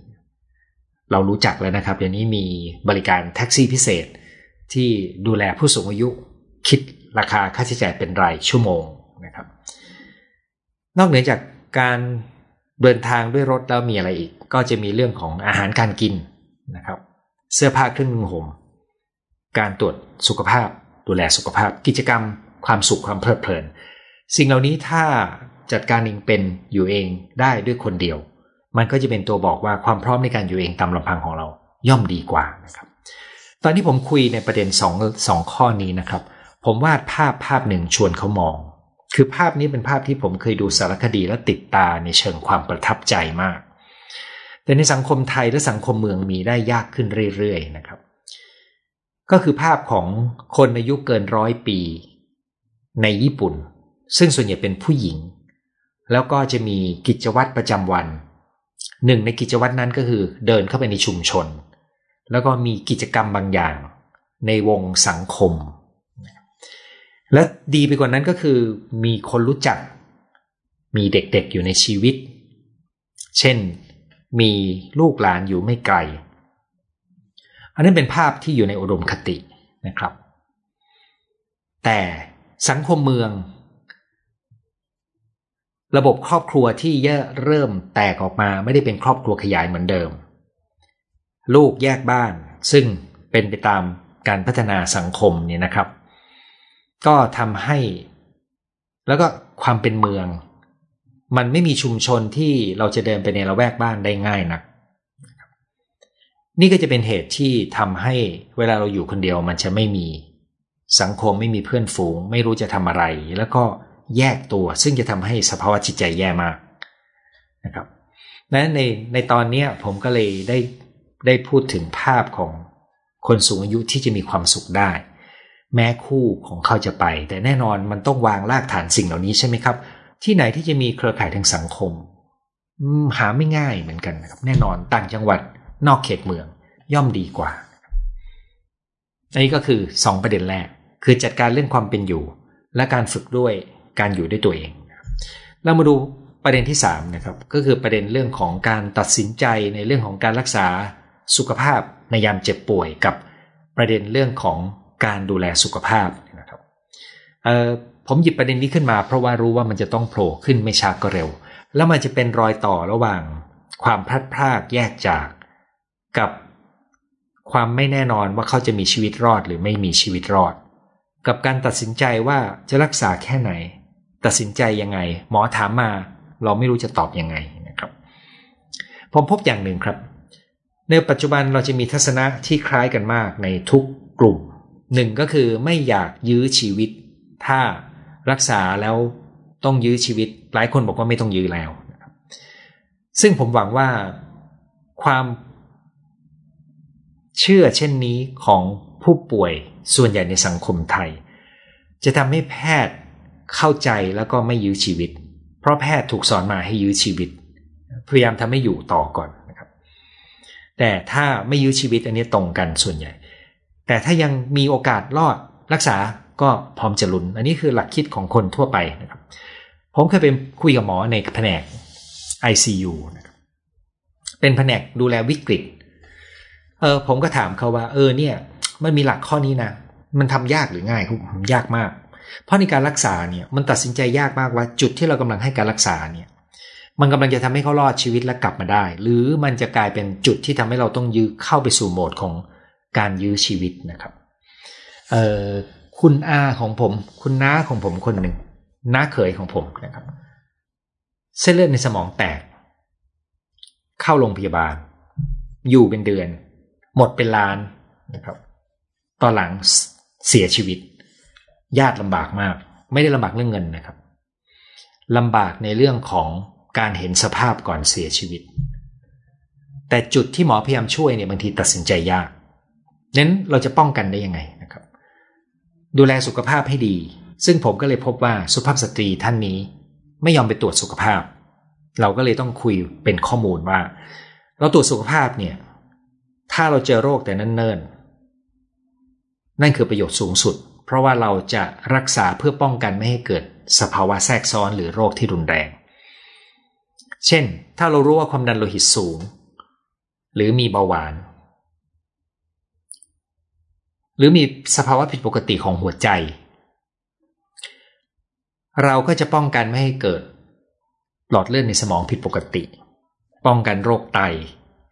เรารู้จักแล้วนะครับเดี๋ยวนี้มีบริการแท็กซี่พิเศษ ที่ดูแลผู้สูงอายุ คิดราคาค่าใช้จ่ายเป็นรายชั่วโมงนะครับ นอกเหนือจากการเดินทางด้วยรถแล้วมีอะไรอีก ก็จะมีเรื่องของอาหารการกินนะครับ เสื้อผ้าเครื่องนุ่งห่มการตรวจสุขภาพ ดูแลสุขภาพ กิจกรรม ความสุขความเพลิดเพลิน สิ่งเหล่านี้ถ้าจัดการเองเป็นอยู่เองได้ด้วยคนเดียว มันก็จะเป็นตัวบอกว่าความพร้อมในการอยู่เองตามลำพังของเราย่อมดีกว่านะครับ ตอนที่ผมคุยในประเด็นสองสองข้อนี้นะครับ ผมวาดภาพภาพหนึ่งชวนเขามอง คือภาพนี้เป็นภาพที่ผมเคยดูสารคดีและติดตาในเชิงความประทับใจมาก แต่ในสังคมไทยและสังคมเมืองมีได้ยากขึ้นเรื่อยๆนะครับ ก็คือภาพของคนอายุเกินร้อยปี ในญี่ปุ่น ซึ่งส่วนใหญ่เป็นผู้หญิง แล้วก็จะมีกิจวัตรประจำวัน หนึ่งในกิจวัตรนั้นก็คือเดินเข้าไปในชุมชน แล้วก็มีกิจกรรมบางอย่าง ในวงสังคม และดีไปกว่านั้นก็คือมีคนรู้จัก มีเด็กๆอยู่ในชีวิต เช่น มีลูกหลานอยู่ไม่ไกล อันนั้นเป็นภาพที่อยู่ในอุดมคตินะครับ แต่สังคมเมือง ระบบครอบครัวที่เริ่มแตกออกมาไม่ได้เป็นครอบครัวขยายเหมือนเดิม ลูกแยกบ้านซึ่งเป็นไปตามการพัฒนาสังคมเนี่ยนะครับ ก็ทำให้ แล้วก็ความเป็นเมือง มันไม่มีชุมชนที่เราจะเดินไปในละแวกบ้านได้ง่ายนัก นี่ก็จะเป็นเหตุที่ทำให้เวลาเราอยู่คนเดียวมันจะไม่มี สังคมไม่มีเพื่อนฝูง ไม่รู้จะทำอะไร แล้วก็แยกตัวซึ่งจะทำให้สภาวะจิตใจแย่มากนะครับและในในตอนนี้ผมก็เลยได้ได้พูดถึงภาพของคนสูงอายุที่จะมีความสุขได้ แม้คู่ของเขาจะไป แต่แน่นอนมันต้องวางรากฐานสิ่งเหล่านี้ใช่ไหมครับ ที่ไหนที่จะมีเครือข่ายทางสังคมหาไม่ง่ายเหมือนกันนะครับ แน่นอนต่างจังหวัดนอกเขตเมืองย่อมดีกว่าอันนี้ก็คือ2ประเด็นแรก คือจัดการเรื่องความเป็นอยู่ และการฝึกด้วยการอยู่ด้วยตัวเอง เรามาดูประเด็นที่3นะครับก็คือประเด็นเรื่องของการตัดสินใจในเรื่องของการรักษาสุขภาพในยามเจ็บป่วยกับประเด็นเรื่องของการดูแลสุขภาพนะครับ ผมหยิบประเด็นนี้ขึ้นมา เพราะว่ารู้ว่ามันจะต้องโผล่ขึ้นไม่ช้าก็เร็ว แล้วมันจะเป็นรอยต่อระหว่าง ความพลัดพรากแยกจาก กับความไม่แน่นอนว่าเขาจะมีชีวิตรอดหรือไม่มีชีวิตรอด กับการตัดสินใจว่าจะรักษาแค่ไหน ตัดสินใจยังไง หมอถามมา เราไม่รู้จะตอบยังไงนะครับ ผมพบอย่างหนึ่งครับ ในปัจจุบันเราจะมีทัศนะที่คล้ายกันมากในทุกกลุ่มหนึ่งก็คือไม่อยากยื้อชีวิต ถ้า รักษาแล้วต้องยื้อชีวิต หลายคนบอกว่าไม่ต้องยื้อแล้วนะครับซึ่งผมหวังว่าความเชื่อเช่นนี้ของผู้ป่วยส่วนใหญ่ในสังคมไทย จะทำให้แพทย์เข้าใจแล้วก็ไม่ยื้อชีวิต เพราะแพทย์ถูกสอนมาให้ยื้อชีวิต พยายามทำให้อยู่ต่อก่อนนะครับ แต่ถ้าไม่ยื้อชีวิตอันนี้ตรงกันส่วนใหญ่ แต่ถ้ายังมีโอกาสรอดรักษา ก็พร้อมจะลุ้น อันนี้คือหลักคิดของคนทั่วไปนะครับ ผมเคยเป็นคุยกับหมอในแผนก ICU นะครับเป็นแผนกดูแลวิกฤต เออผมก็ถามเขาว่า เออเนี่ย มันมีหลักข้อนี้นะ มันทำยากหรือง่ายยากมาก เพราะในการรักษาเนี่ย มันตัดสินใจยากมากว่าจุดที่เรากำลังให้การรักษาเนี่ย มันกำลังจะทำให้เขารอดชีวิตและกลับมาได้ หรือมันจะกลายเป็นจุดที่ทำให้เราต้องยื้อเข้าไปสู่โหมดของการยื้อชีวิตนะครับ เออ คุณอาของผม คุณน้าของผมคนหนึ่งน้าเขยของผมนะครับ เส้นเลือดในสมองแตก เข้าโรงพยาบาล อยู่เป็นเดือน หมดเป็นล้านนะครับ ตอนหลังเสียชีวิต ญาติลำบากมาก ไม่ได้ลำบากเรื่องเงินนะครับลำบากในเรื่องของการเห็นสภาพก่อนเสียชีวิต แต่จุดที่หมอพยายามช่วยเนี่ยบางทีตัดสินใจยากนั้นเราจะป้องกันได้ยังไง ดูแลสุขภาพให้ดี ซึ่งผมก็เลยพบว่าสุภาพสตรีท่านนี้ ไม่ยอมไปตรวจสุขภาพ เราก็เลยต้องคุยเป็นข้อมูลว่า เราตรวจสุขภาพเนี่ย ถ้าเราเจอโรคแต่นั้นเนิ่นนั่นคือประโยชน์สูงสุด เพราะว่าเราจะรักษาเพื่อป้องกันไม่ให้เกิดสภาวะแทรกซ้อนหรือโรคที่รุนแรง เช่น ถ้าเรารู้ว่าความดันโลหิตสูง หรือมีเบาหวาน หรือมีสภาวะผิดปกติของหัวใจ เราก็จะป้องกันไม่ให้เกิด หลอดเลือดในสมองผิดปกติ ป้องกันโรคไต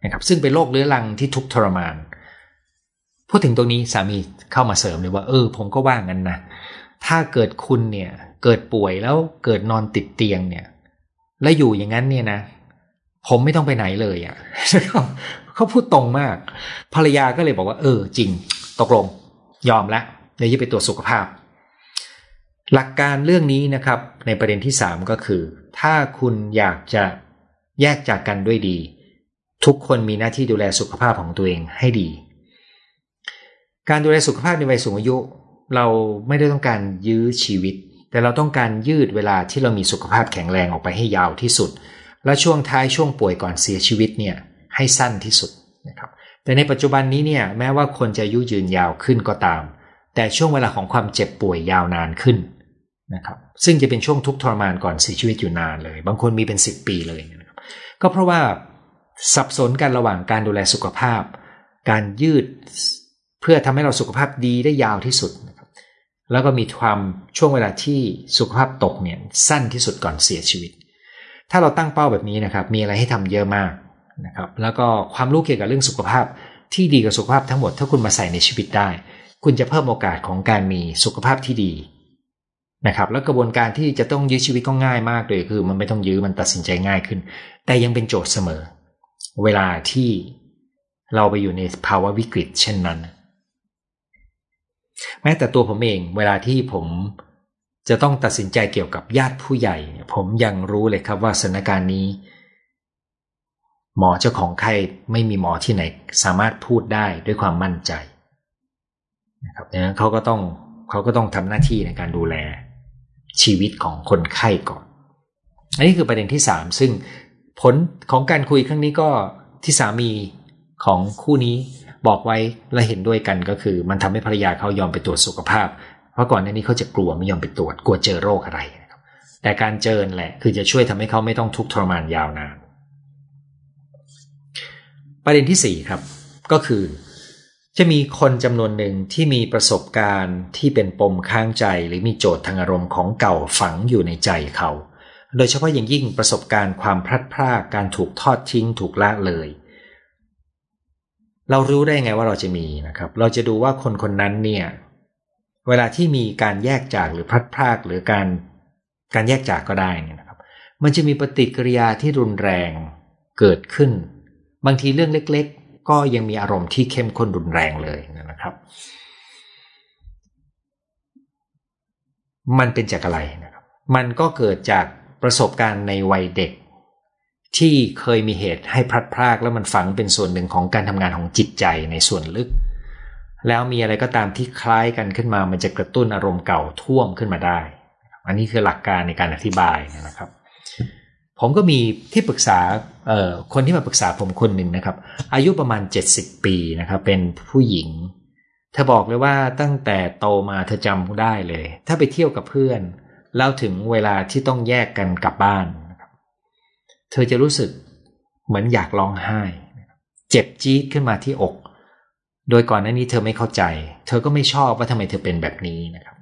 นะครับ ซึ่งเป็นโรคเรื้อรังที่ทุกทรมาน พูดถึงตรงนี้สามีเข้ามาเสริมเลยว่า เออ ผมก็ว่างั้นนะถ้าเกิดคุณเนี่ยเกิดป่วยแล้วเกิดนอนติดเตียงเนี่ย และอยู่อย่างนั้นเนี่ยนะผมไม่ต้องไปไหนเลยอะ่ะเขาพูดตรงมาก ภรรยาก็เลยบอกว่า เออ จริง ตกลง ยอมแล้วเดี๋ยวจะไปตรวจสุขภาพ หลักการเรื่องนี้นะครับ ในประเด็นที่สามก็คือ ถ้าคุณอยากจะแยกจากกันด้วยดี ทุกคนมีหน้าที่ดูแลสุขภาพของตัวเองให้ดี การดูแลสุขภาพในวัยสูงอายุ เราไม่ได้ต้องการยื้อชีวิต แต่เราต้องการยืดเวลาที่เรามีสุขภาพแข็งแรงออกไปให้ยาวที่สุด และช่วงท้ายช่วงป่วยก่อนเสียชีวิตเนี่ยให้สั้นที่สุดนะครับ แต่ในปัจจุบันนี้เนี่ยแม้ว่าคนจะอายุยืนยาวขึ้นก็ตาม แต่ช่วงเวลาของความเจ็บป่วยยาวนานขึ้นนะครับซึ่งจะเป็นช่วงทุกทรมานก่อนเสียชีวิตอยู่นานเลย บางคนมีเป็น 10 ปีเลยนะครับก็เพราะว่าสับสนกันระหว่างการดูแลสุขภาพ การยืดเพื่อทำให้เราสุขภาพดีได้ยาวที่สุดนะครับแล้วก็มีความช่วงเวลาที่สุขภาพตกเนี่ยสั้นที่สุดก่อนเสียชีวิต ถ้าเราตั้งเป้าแบบนี้นะครับมีอะไรให้ทำเยอะมาก นะครับแล้วก็ความรู้เกี่ยวกับเรื่องสุขภาพที่ดีกับสุขภาพทั้งหมดถ้าคุณมาใส่ในชีวิตได้ คุณจะเพิ่มโอกาสของการมีสุขภาพที่ดีนะครับแล้วกระบวนการที่จะต้องยื้อชีวิตก็ง่ายมากเลยคือ มันไม่ต้องยื้อมันตัดสินใจง่ายขึ้น แต่ยังเป็นโจทย์เสมอ เวลาที่เราไปอยู่ในภาวะวิกฤต เช่นนั้น แม้แต่ตัวผมเองเวลาที่ผมจะต้องตัดสินใจเกี่ยวกับญาติผู้ใหญ่ ผมยังรู้เลยครับว่าสถานการณ์นี้ หมอเจ้าของไข้ไม่มีหมอที่ไหน สามารถพูดได้ด้วยความมั่นใจนะครับดังนั้นเขาก็ต้องเขาก็ต้องทำหน้าที่ในการดูแลชีวิตของคนไข้ก่อน อันนี้คือประเด็นที่สามซึ่งผลของการคุยครั้งนี้ก็ที่สามีของคู่นี้บอกไว้และเห็นด้วยกันก็คือ มันทำให้ภรรยาเขายอมไปตรวจสุขภาพ เพราะก่อนหน้านี้เขาจะกลัวไม่ยอมไปตรวจกลัวเจอโรคอะไรแต่การเจอแหละคือจะช่วยทำให้เขาไม่ต้องทุกข์ทรมานยาวนาน ประเด็นที่4ครับก็คือ จะมีคนจำนวนหนึ่งที่มีประสบการณ์ที่เป็นปมค้างใจ หรือมีโจทย์ทางอารมณ์ของเก่าฝังอยู่ในใจเขา โดยเฉพาะอย่างยิ่งประสบการณ์ความพลัดพรากการถูกทอดทิ้งถูกละเลย เรารู้ได้ไงว่าเราจะมีนะครับ เราจะดูว่าคนคนนั้นเนี่ยเวลาที่มีการแยกจากหรือพลัดพรากหรือการการแยกจากก็ได้นี่นะครับ มันจะมีปฏิกิริยาที่รุนแรงเกิดขึ้น บางทีเรื่องเล็ก ๆ ก็ยังมีอารมณ์ที่เข้มข้นรุนแรงเลยนะครับ มันเป็นจากอะไรนะครับ มันก็เกิดจากประสบการณ์ในวัยเด็ก ที่เคยมีเหตุให้พลัดพราก แล้วมันฝังเป็นส่วนหนึ่งของการทำงานของจิตใจในส่วนลึก แล้วมีอะไรก็ตามที่คล้ายกันขึ้นมา มันจะกระตุ้นอารมณ์เก่าท่วมขึ้นมาได้ อันนี้คือหลักการในการอธิบายนะครับ ผมก็มีที่ปรึกษาคนที่มาปรึกษาผมคนหนึ่งนะครับ อายุประมาณ 70 ปีนะครับ เป็นผู้หญิง เธอบอกเลยว่าตั้งแต่โตมาเธอจำได้เลย ถ้าไปเที่ยวกับเพื่อน แล้วถึงเวลาที่ต้องแยกกันกลับบ้าน เธอจะรู้สึกเหมือนอยากร้องไห้ เจ็บจี๊ดขึ้นมาที่อก โดยก่อนหน้านี้เธอไม่เข้าใจ เธอก็ไม่ชอบว่าทำไมเธอเป็นแบบนี้นะครับ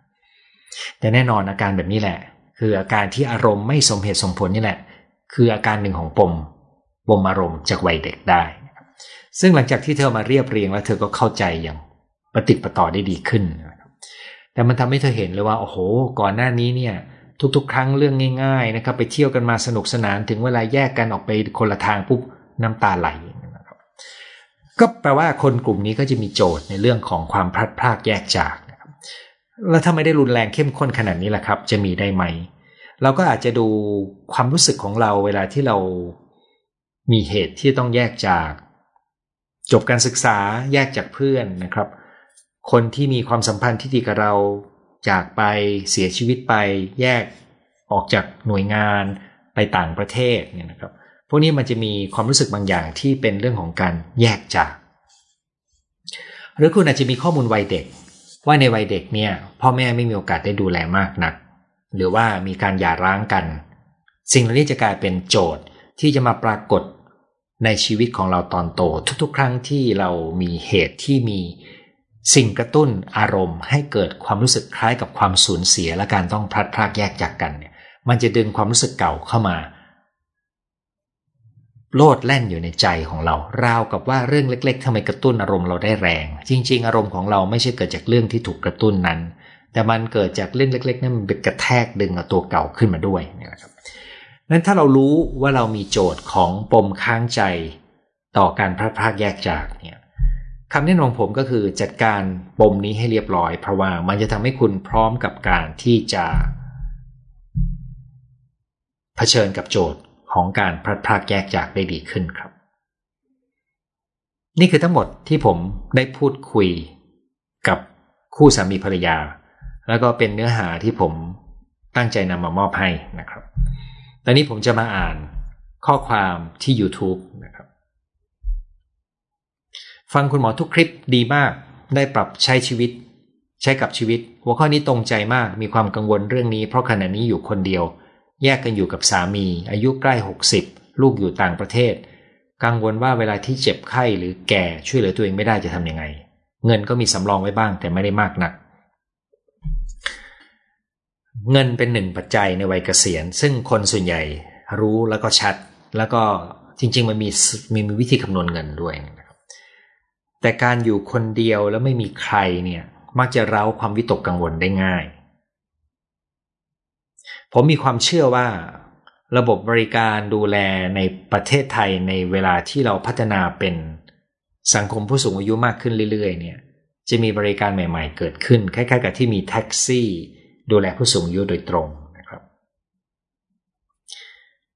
แต่แน่นอนอาการแบบนี้แหละ คืออาการที่อารมณ์ไม่สมเหตุสมผลนี่แหละ คืออาการหนึ่งของปมปมอารมณ์จากวัยเด็กได้ ซึ่งหลังจากที่เธอมาเรียบเรียงแล้วเธอก็เข้าใจอย่างปฏิปต่อได้ดีขึ้น แต่มันทำให้เธอเห็นเลยว่าโอ้โห ก่อนหน้านี้เนี่ย ทุกๆ ครั้งเรื่องง่าย ๆ นะครับ ไปเที่ยวกันมาสนุกสนานถึงเวลาแยกกันออกไปคนละทางปุ๊บน้ำตาไหลนะครับก็แปลว่าคนกลุ่มนี้ก็จะมีโจทย์ในเรื่องของความพลัดพรากแยกจากนะครับแล้วถ้าไม่ได้รุนแรงเข้มข้นขนาดนี้แหละครับ จะมีได้ไหม เราก็อาจจะดูความรู้สึกของเราเวลาที่เรามีเหตุที่ต้องแยกจาก จบการศึกษาแยกจากเพื่อนนะครับ คนที่มีความสัมพันธ์ที่ดีกับเราจากไปเสียชีวิตไปแยกออกจากหน่วยงานไปต่างประเทศเนี่ยนะครับ พวกนี้มันจะมีความรู้สึกบางอย่างที่เป็นเรื่องของการแยกจาก หรือคุณอาจจะมีข้อมูลวัยเด็ก ว่าในวัยเด็กเนี่ยพ่อแม่ไม่มีโอกาสได้ดูแลมากนัก หรือว่ามีการหย่าร้างกัน สิ่งเหล่านี้จะกลายเป็นโจทย์ที่จะมาปรากฏในชีวิตของเราตอนโต ทุกๆ ครั้งที่เรามีเหตุที่มีสิ่งกระตุ้นอารมณ์ ให้เกิดความรู้สึกคล้ายกับความสูญเสียและการต้องพลัดพรากแยกจากกันเนี่ยมันจะดึงความรู้สึกเก่าเข้ามา โลดแล่นอยู่ในใจของเรา ราวกับว่าเรื่องเล็ก ๆทำไมกระตุ้นอารมณ์เราได้แรง จริง ๆ อารมณ์ของเราไม่ใช่เกิดจากเรื่องที่ถูกกระตุ้นนั้น แต่มันเกิดจากเรื่องเล็กๆนั่นมันเป็นกระแทกดึงเอาตัวเก่าขึ้นมาด้วยนะครับนั้นถ้าเรารู้ว่าเรามีโจทย์ของปมค้างใจต่อการพลัดพรากแยกจากเนี่ยคำแนะนำของผมก็คือจัดการปมนี้ให้เรียบร้อย เพราะว่ามันจะทำให้คุณพร้อมกับการที่จะเผชิญกับโจทย์ของการพลัดพรากแยกจากได้ดีขึ้นครับ นี่คือทั้งหมดที่ผมได้พูดคุยกับคู่สามีภรรยา แล้วก็เป็นเนื้อหาที่ผมตั้งใจนำมามอบให้นะครับตอนนี้ผมจะมาอ่านข้อความที่ YouTube นะครับ ฟังคุณหมอทุกคลิปดีมาก ได้ปรับใช้ชีวิต ใช้กับชีวิต หัวข้อนี้ตรงใจมาก มีความกังวลเรื่องนี้ เพราะขณะนี้อยู่คนเดียว แยกกันอยู่กับสามี อายุใกล้ 60 ลูกอยู่ต่างประเทศ กังวลว่าเวลาที่เจ็บไข้หรือแก่ช่วยเหลือตัวเองไม่ได้จะทำยังไง เงินก็มีสำรองไว้บ้างแต่ไม่ได้มากนัก เงินเป็นหนึ่งปัจจัยในวัยเกษียณ ซึ่งคนส่วนใหญ่รู้แล้วก็ชัด แล้วก็จริง ๆ มันมีมีวิธีคำนวณเงินด้วยแต่การอยู่คนเดียวแล้วไม่มีใครเนี่ยมักจะเร้าความวิตกกังวลได้ง่าย ผมมีความเชื่อว่าระบบบริการดูแลในประเทศไทยในเวลาที่เราพัฒนาเป็นสังคมผู้สูงอายุมากขึ้นเรื่อย ๆ เนี่ย จะมีบริการใหม่ ๆ เกิดขึ้น คล้าย ๆ กับที่มีแท็กซี่ ดูแลผู้สูงอายุโดยตรงนะครับ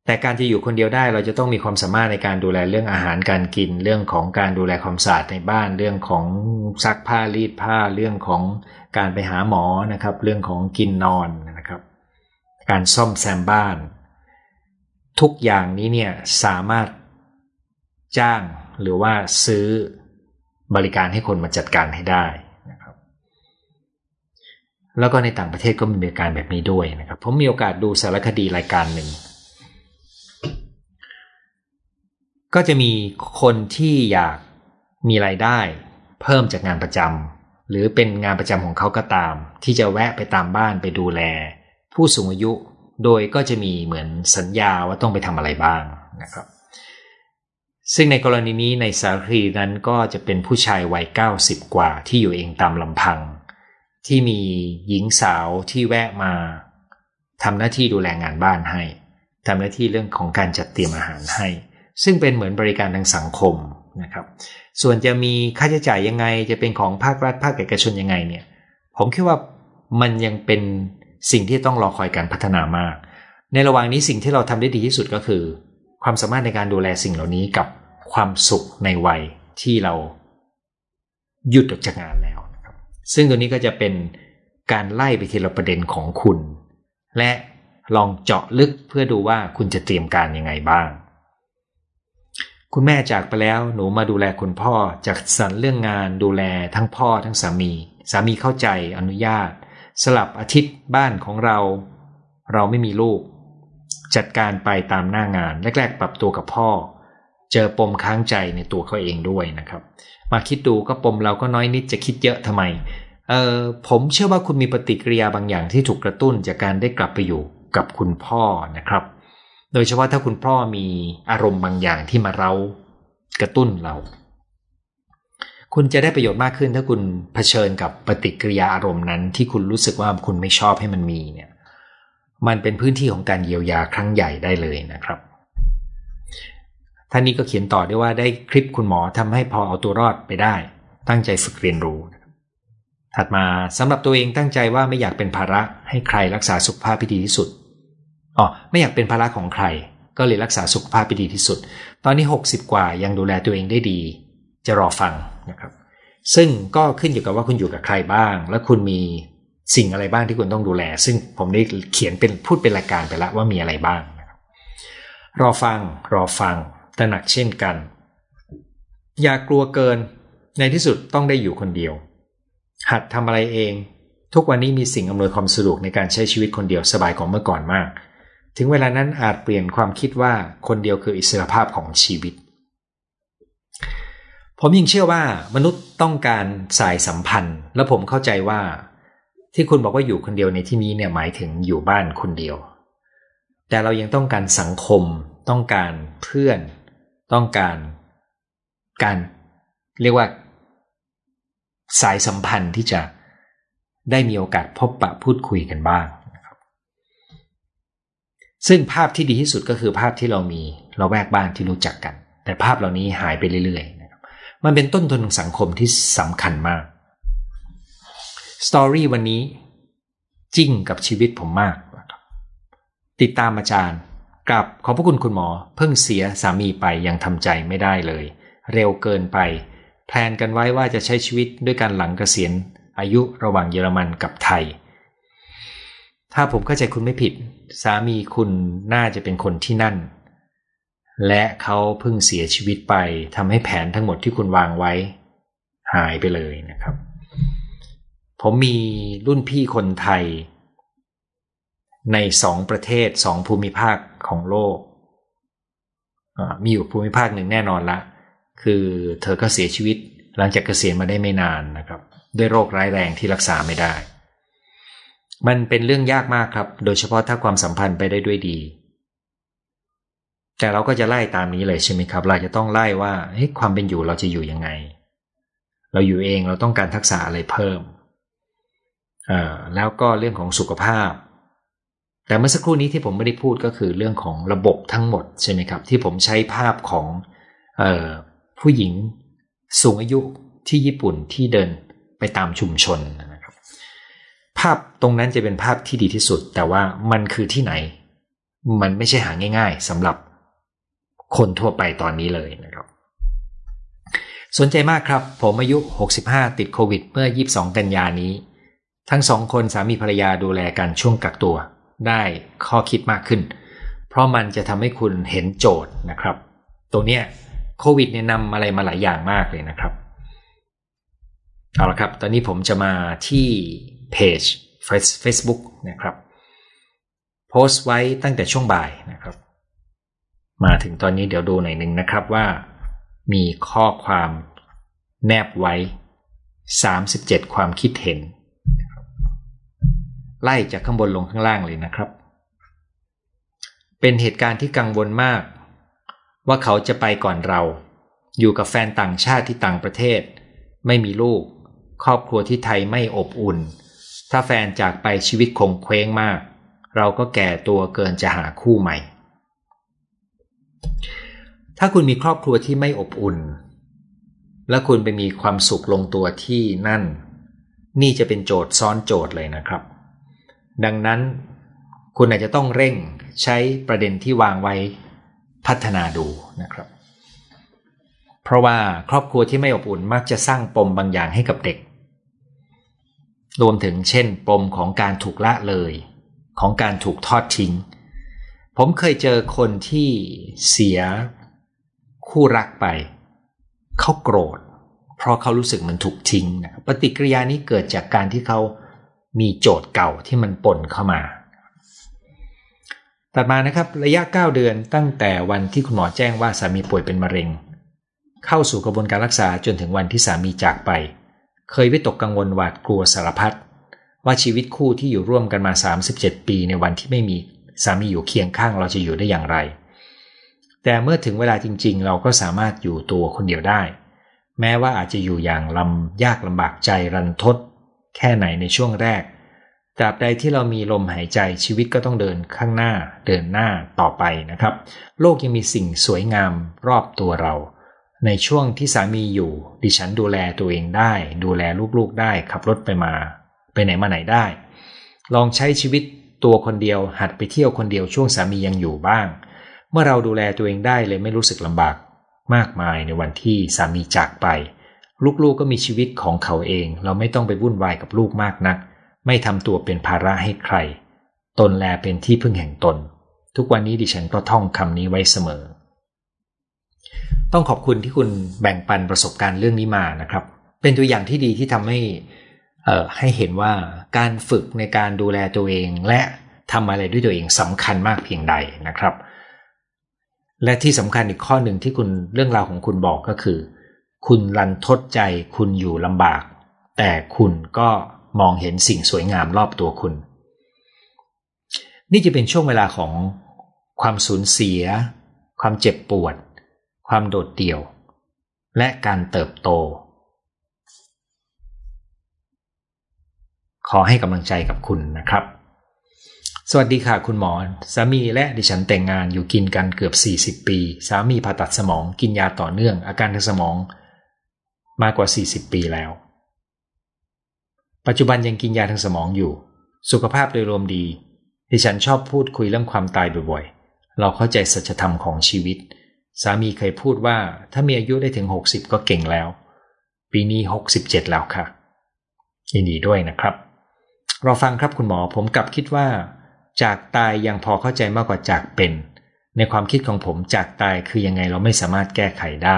แต่การจะอยู่คนเดียวได้เราจะต้องมีความสามารถในการดูแลเรื่องอาหารการกิน เรื่องของการดูแลความสะอาดในบ้าน เรื่องของซักผ้ารีดผ้า เรื่องของการไปหาหมอนะครับ เรื่องของกินนอนนะครับ การซ่อมแซมบ้าน ทุกอย่างนี้เนี่ยสามารถจ้างหรือว่าซื้อบริการให้คนมาจัดการให้ได้ แล้วก็ในต่างประเทศก็มีบริการแบบนี้ด้วยนะครับผมมีโอกาสดูสารคดีรายการหนึ่ง ก็จะมีคนที่อยากมีรายได้ เพิ่มจากงานประจำหรือเป็นงานประจำของเขาก็ตาม ที่จะแวะไปตามบ้านไปดูแล ผู้สูงอายุ โดยก็จะมีเหมือนสัญญาว่าต้องไปทำอะไรบ้างนะครับ ซึ่งในกรณีนี้ในสารคดีนั้นก็จะเป็นผู้ชายวัย 90 กว่าที่อยู่เองตามลำพัง ที่มีหญิงสาวที่แวะมาทำหน้าที่ดูแลงานบ้านให้ทำหน้าที่เรื่องของการจัดเตรียมอาหารให้ ซึ่งเป็นเหมือนบริการทางสังคมนะครับ ส่วนจะมีค่าใช้จ่ายยังไงจะเป็นของภาครัฐภาคเอกชนยังไงเนี่ย ผมคิดว่ามันยังเป็นสิ่งที่ต้องรอคอยการพัฒนามาก ในระหว่างนี้สิ่งที่เราทำได้ดีที่สุดก็คือ ความสามารถในการดูแลสิ่งเหล่านี้กับความสุขในวัยที่เราหยุดออกจากงานแล้ว ซึ่งตัวนี้ก็จะเป็นการไล่ไปทีละประเด็นของคุณ และลองเจาะลึกเพื่อดูว่าคุณจะเตรียมการยังไงบ้าง คุณแม่จากไปแล้วหนูมาดูแลคุณพ่อจากสรรเรื่องงานดูแลทั้งพ่อทั้งสามี สามีเข้าใจอนุญาต สลับอาทิตย์บ้านของเรา เราไม่มีลูก จัดการไปตามหน้างานแรก ๆ ปรับตัวกับพ่อ เจอปมค้างใจในตัวเขาเองด้วยนะครับ มาคิดดูก็ปมเราก็น้อยนิดจะคิดเยอะทำไม เออผมเชื่อว่าคุณมีปฏิกิริยาบางอย่างที่ถูกกระตุ้นจากการได้กลับไปอยู่กับคุณพ่อนะครับ โดยเฉพาะถ้าคุณพ่อมีอารมณ์บางอย่างที่มาเรากระตุ้นเรา คุณจะได้ประโยชน์มากขึ้นถ้าคุณเผชิญกับปฏิกิริยาอารมณ์นั้น ที่คุณรู้สึกว่าคุณไม่ชอบให้มันมีเนี่ย มันเป็นพื้นที่ของการเยียวยาครั้งใหญ่ได้เลยนะครับ ท่านนี้ก็เขียนต่อได้ว่าได้คลิปคุณหมอทำให้พอเอาตัวรอดไปได้ ตั้งใจฝึกเรียนรู้ ถัดมาสำหรับตัวเองตั้งใจว่าไม่อยากเป็นภาระให้ใครรักษาสุขภาพที่ดีที่สุดอ๋อไม่อยากเป็นภาระของใคร ก็เลยรักษาสุขภาพที่ดีที่สุด ตอนนี้ 60 กว่ายังดูแลตัวเองได้ดี จะรอฟังนะครับ ซึ่งก็ขึ้นอยู่กับว่าคุณอยู่กับใครบ้าง และคุณมีสิ่งอะไรบ้างที่คุณต้องดูแล ซึ่งผมได้เขียนเป็นพูดเป็นรายการไปแล้วว่ามีอะไรบ้างรอฟัง รอฟัง ตระหนักเช่นกัน อย่ากลัวเกิน ในที่สุดต้องได้อยู่คนเดียว หัดทำอะไรเอง ทุกวันนี้มีสิ่งอำนวยความสะดวกในการใช้ชีวิตคนเดียวสบายกว่าเมื่อก่อนมาก ถึงเวลานั้นอาจเปลี่ยนความคิดว่าคนเดียวคืออิสรภาพของชีวิต ผมยิ่งเชื่อว่ามนุษย์ต้องการสายสัมพันธ์ และผมเข้าใจว่า ที่คุณบอกว่าอยู่คนเดียวในที่นี้เนี่ยหมายถึงอยู่บ้านคนเดียวแต่เรายังต้องการสังคม ต้องการเพื่อน ต้องการการเรียกว่า สายสัมพันธ์ที่จะได้มีโอกาสพบปะพูดคุยกันบ้างนะครับ ซึ่งภาพที่ดีที่สุดก็คือภาพที่เรามีเราแวกบ้านที่รู้จักกัน แต่ภาพเหล่านี้หายไปเรื่อยๆนะครับมันเป็นต้นทุนของสังคมที่สำคัญมากสตอรี่วันนี้จริงกับชีวิตผมมากนะครับติดตามอาจารย์ กับขอบพระคุณคุณหมอ เพิ่งเสียสามีไปยังทำใจไม่ได้เลย เร็วเกินไป แพลนกันไว้ว่าจะใช้ชีวิตด้วยการหลังเกษียณอายุระหว่างเยอรมันกับไทย ถ้าผมเข้าใจคุณไม่ผิด สามีคุณน่าจะเป็นคนที่นั่น และเขาเพิ่งเสียชีวิตไปทำให้แผนทั้งหมดที่คุณวางไว้ หายไปเลยนะครับ ผมมีรุ่นพี่คนไทยในสองประเทศสองภูมิภาค ของโลก มีอยู่ภูมิภาคหนึ่งแน่นอนละ คือเธอก็เสียชีวิตหลังจากเกษียณมาได้ไม่นานนะครับ ด้วยโรคร้ายแรงที่รักษาไม่ได้ มันเป็นเรื่องยากมากครับ โดยเฉพาะถ้าความสัมพันธ์ไปได้ด้วยดี แต่เราก็จะไล่ตามนี้เลยใช่ไหมครับ เราจะต้องไล่ว่าความเป็นอยู่เราจะอยู่ยังไง เราอยู่เองเราต้องการทักษะอะไรเพิ่ม แล้วก็เรื่องของสุขภาพ แต่เมื่อสักครู่นี้ที่ผมไม่ได้พูดก็คือเรื่องของระบบทั้งหมดใช่ไหมครับ ที่ผมใช้ภาพของออผู้หญิงสูงอายุที่ญี่ปุ่นที่เดินไปตามชุมชนนะครับ ภาพตรงนั้นจะเป็นภาพที่ดีที่สุด แต่ว่ามันคือที่ไหน มันไม่ใช่หาง่าย ๆสำหรับคนทั่วไปตอนนี้เลยนะครับ สนใจมากครับ ผมอายุ 65 ติดโควิด เมื่อ 22 กันยานี้ ทั้งสองคนสามีภรรยาดูแลกันช่วงกักตัว ได้ข้อคิดมากขึ้น เพราะมันจะทำให้คุณเห็นโจทย์นะครับตัวเนี้ยโควิดเนี่ยนำอะไรมาหลายอย่างมากเลยนะครับเอาละครับ ตอนนี้ผมจะมาที่เพจ Facebook นะครับ โพสต์ไว้ตั้งแต่ช่วงบ่ายนะครับ มาถึงตอนนี้เดี๋ยวดูหน่อยหนึ่งนะครับว่า มีข้อความแนบไว้ 37 ความคิดเห็น ไล่จากข้างบนลงข้างล่างเลยนะครับ เป็นเหตุการณ์ที่กังวลมาก ว่าเขาจะไปก่อนเรา อยู่กับแฟนต่างชาติที่ต่างประเทศ ไม่มีลูก ครอบครัวที่ไทยไม่อบอุ่น ถ้าแฟนจากไปชีวิตคงเคว้งมาก เราก็แก่ตัวเกินจะหาคู่ใหม่ ถ้าคุณมีครอบครัวที่ไม่อบอุ่น และคุณไปมีความสุขลงตัวที่นั่น นี่จะเป็นโจทย์ซ้อนโจทย์เลยนะครับ ดังนั้น คุณอาจจะต้องเร่งใช้ประเด็นที่วางไว้พัฒนาดูนะครับ เพราะว่าครอบครัวที่ไม่อบอุ่นมักจะสร้างปมบางอย่างให้กับเด็ก รวมถึงเช่น ปมของการถูกละเลย ของการถูกทอดทิ้ง ผมเคยเจอคนที่เสียคู่รักไป เขาโกรธ เพราะเขารู้สึกมันถูกทิ้งนะปฏิกิริยานี้เกิดจากการที่เขา มีโจทย์เก่าที่มันปนเข้ามาตัดมานะครับระยะ 9 เดือนตั้งแต่วันที่คุณหมอแจ้งว่าสามีป่วยเป็นมะเร็ง เข้าสู่กระบวนการรักษาจนถึงวันที่สามีจากไป เคยวิตกกังวลหวาดกลัวสารพัดว่าชีวิตคู่ที่อยู่ร่วมกันมา 37 ปีในวันที่ไม่มีสามีอยู่เคียงข้างเราจะอยู่ได้อย่างไร แต่เมื่อถึงเวลาจริง ๆ เราก็สามารถอยู่ตัวคนเดียวได้ แม้ว่าอาจจะอยู่อย่างลำยากลำบากใจรันทด แค่ไหนในช่วงแรกตราบใดที่เรามีลมหายใจชีวิตก็ต้องเดินข้างหน้าเดินหน้าต่อไปนะครับ โลกยังมีสิ่งสวยงามรอบตัวเรา ในช่วงที่สามีอยู่ ดิฉันดูแลตัวเองได้ ดูแลลูกๆได้ขับรถไปมา ไปไหนมาไหนได้ ลองใช้ชีวิตตัวคนเดียวหัดไปเที่ยวคนเดียวช่วงสามียังอยู่บ้าง เมื่อเราดูแลตัวเองได้เลยไม่รู้สึกลำบาก มากมายในวันที่สามีจากไป ลูกๆกก็มีชีวิตของเขาเอง เราไม่ต้องไปวุ่นวายกับลูกมากนัก ไม่ทำตัวเป็นภาระให้ใคร ตนแลเป็นที่พึ่งแห่งตน ทุกวันนี้ดิฉันก็ท่องคำนี้ไว้เสมอ ต้องขอบคุณที่คุณแบ่งปันประสบการณ์เรื่องนี้มานะครับ เป็นตัวอย่างที่ดีที่ทำให้ให้เห็นว่าการฝึกในการดูแลตัวเองและทำอะไรด้วยตัวเองสำคัญมากเพียงใดนะครับ และที่สำคัญอีกข้อหนึ่งที่คุณเรื่องราวของคุณบอกก็คือ คุณรันทดใจคุณอยู่ลำบาก แต่คุณก็มองเห็นสิ่งสวยงามรอบตัวคุณ นี่จะเป็นช่วงเวลาของความสูญเสีย ความเจ็บปวด ความโดดเดี่ยว และการเติบโต ขอให้กำลังใจกับคุณนะครับ สวัสดีค่ะคุณหมอ สามีและดิฉันแต่งงานอยู่กินกันเกือบ 40 ปี สามีผ่าตัดสมองกินยาต่อเนื่อง อาการทางสมอง มากกว่า 40 ปีแล้ว ปัจจุบันยังกินยาทางสมองอยู่ สุขภาพโดยรวมดีดิฉันชอบพูดคุยเรื่องความตายบ่อยๆ เราเข้าใจสัจธรรมของชีวิต สามีเคยพูดว่าถ้ามีอายุได้ถึง 60 ก็เก่งแล้ว ปีนี้ 67 แล้วค่ะ ยินดีด้วยนะครับ เราฟังครับคุณหมอผมกลับคิดว่า จากตายยังพอเข้าใจมากกว่าจากเป็น ในความคิดของผมจากตายคือยังไงเราไม่สามารถแก้ไขได้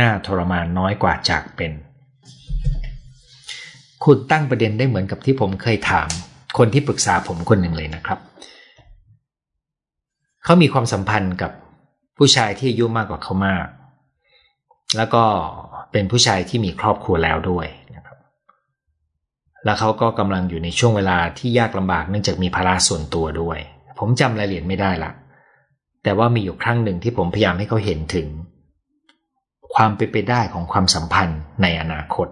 น่าทรมานน้อยกว่าจากเป็น คุณตั้งประเด็นได้เหมือนกับที่ผมเคยถาม คนที่ปรึกษาผมคนหนึ่งเลยนะครับ เขามีความสัมพันธ์กับผู้ชายที่อายุมากกว่าเขามาก แล้วก็เป็นผู้ชายที่มีครอบครัวแล้วด้วยนะครับ แล้วเขาก็กำลังอยู่ในช่วงเวลาที่ยากลำบากเนื่องจากมีภาระส่วนตัวด้วย ผมจำรายละเอียดไม่ได้ละแต่ว่ามีอยู่ครั้งหนึ่งที่ผมพยายามให้เขาเห็นถึง ความเป็นไปได้ของความสัมพันธ์ในอนาคต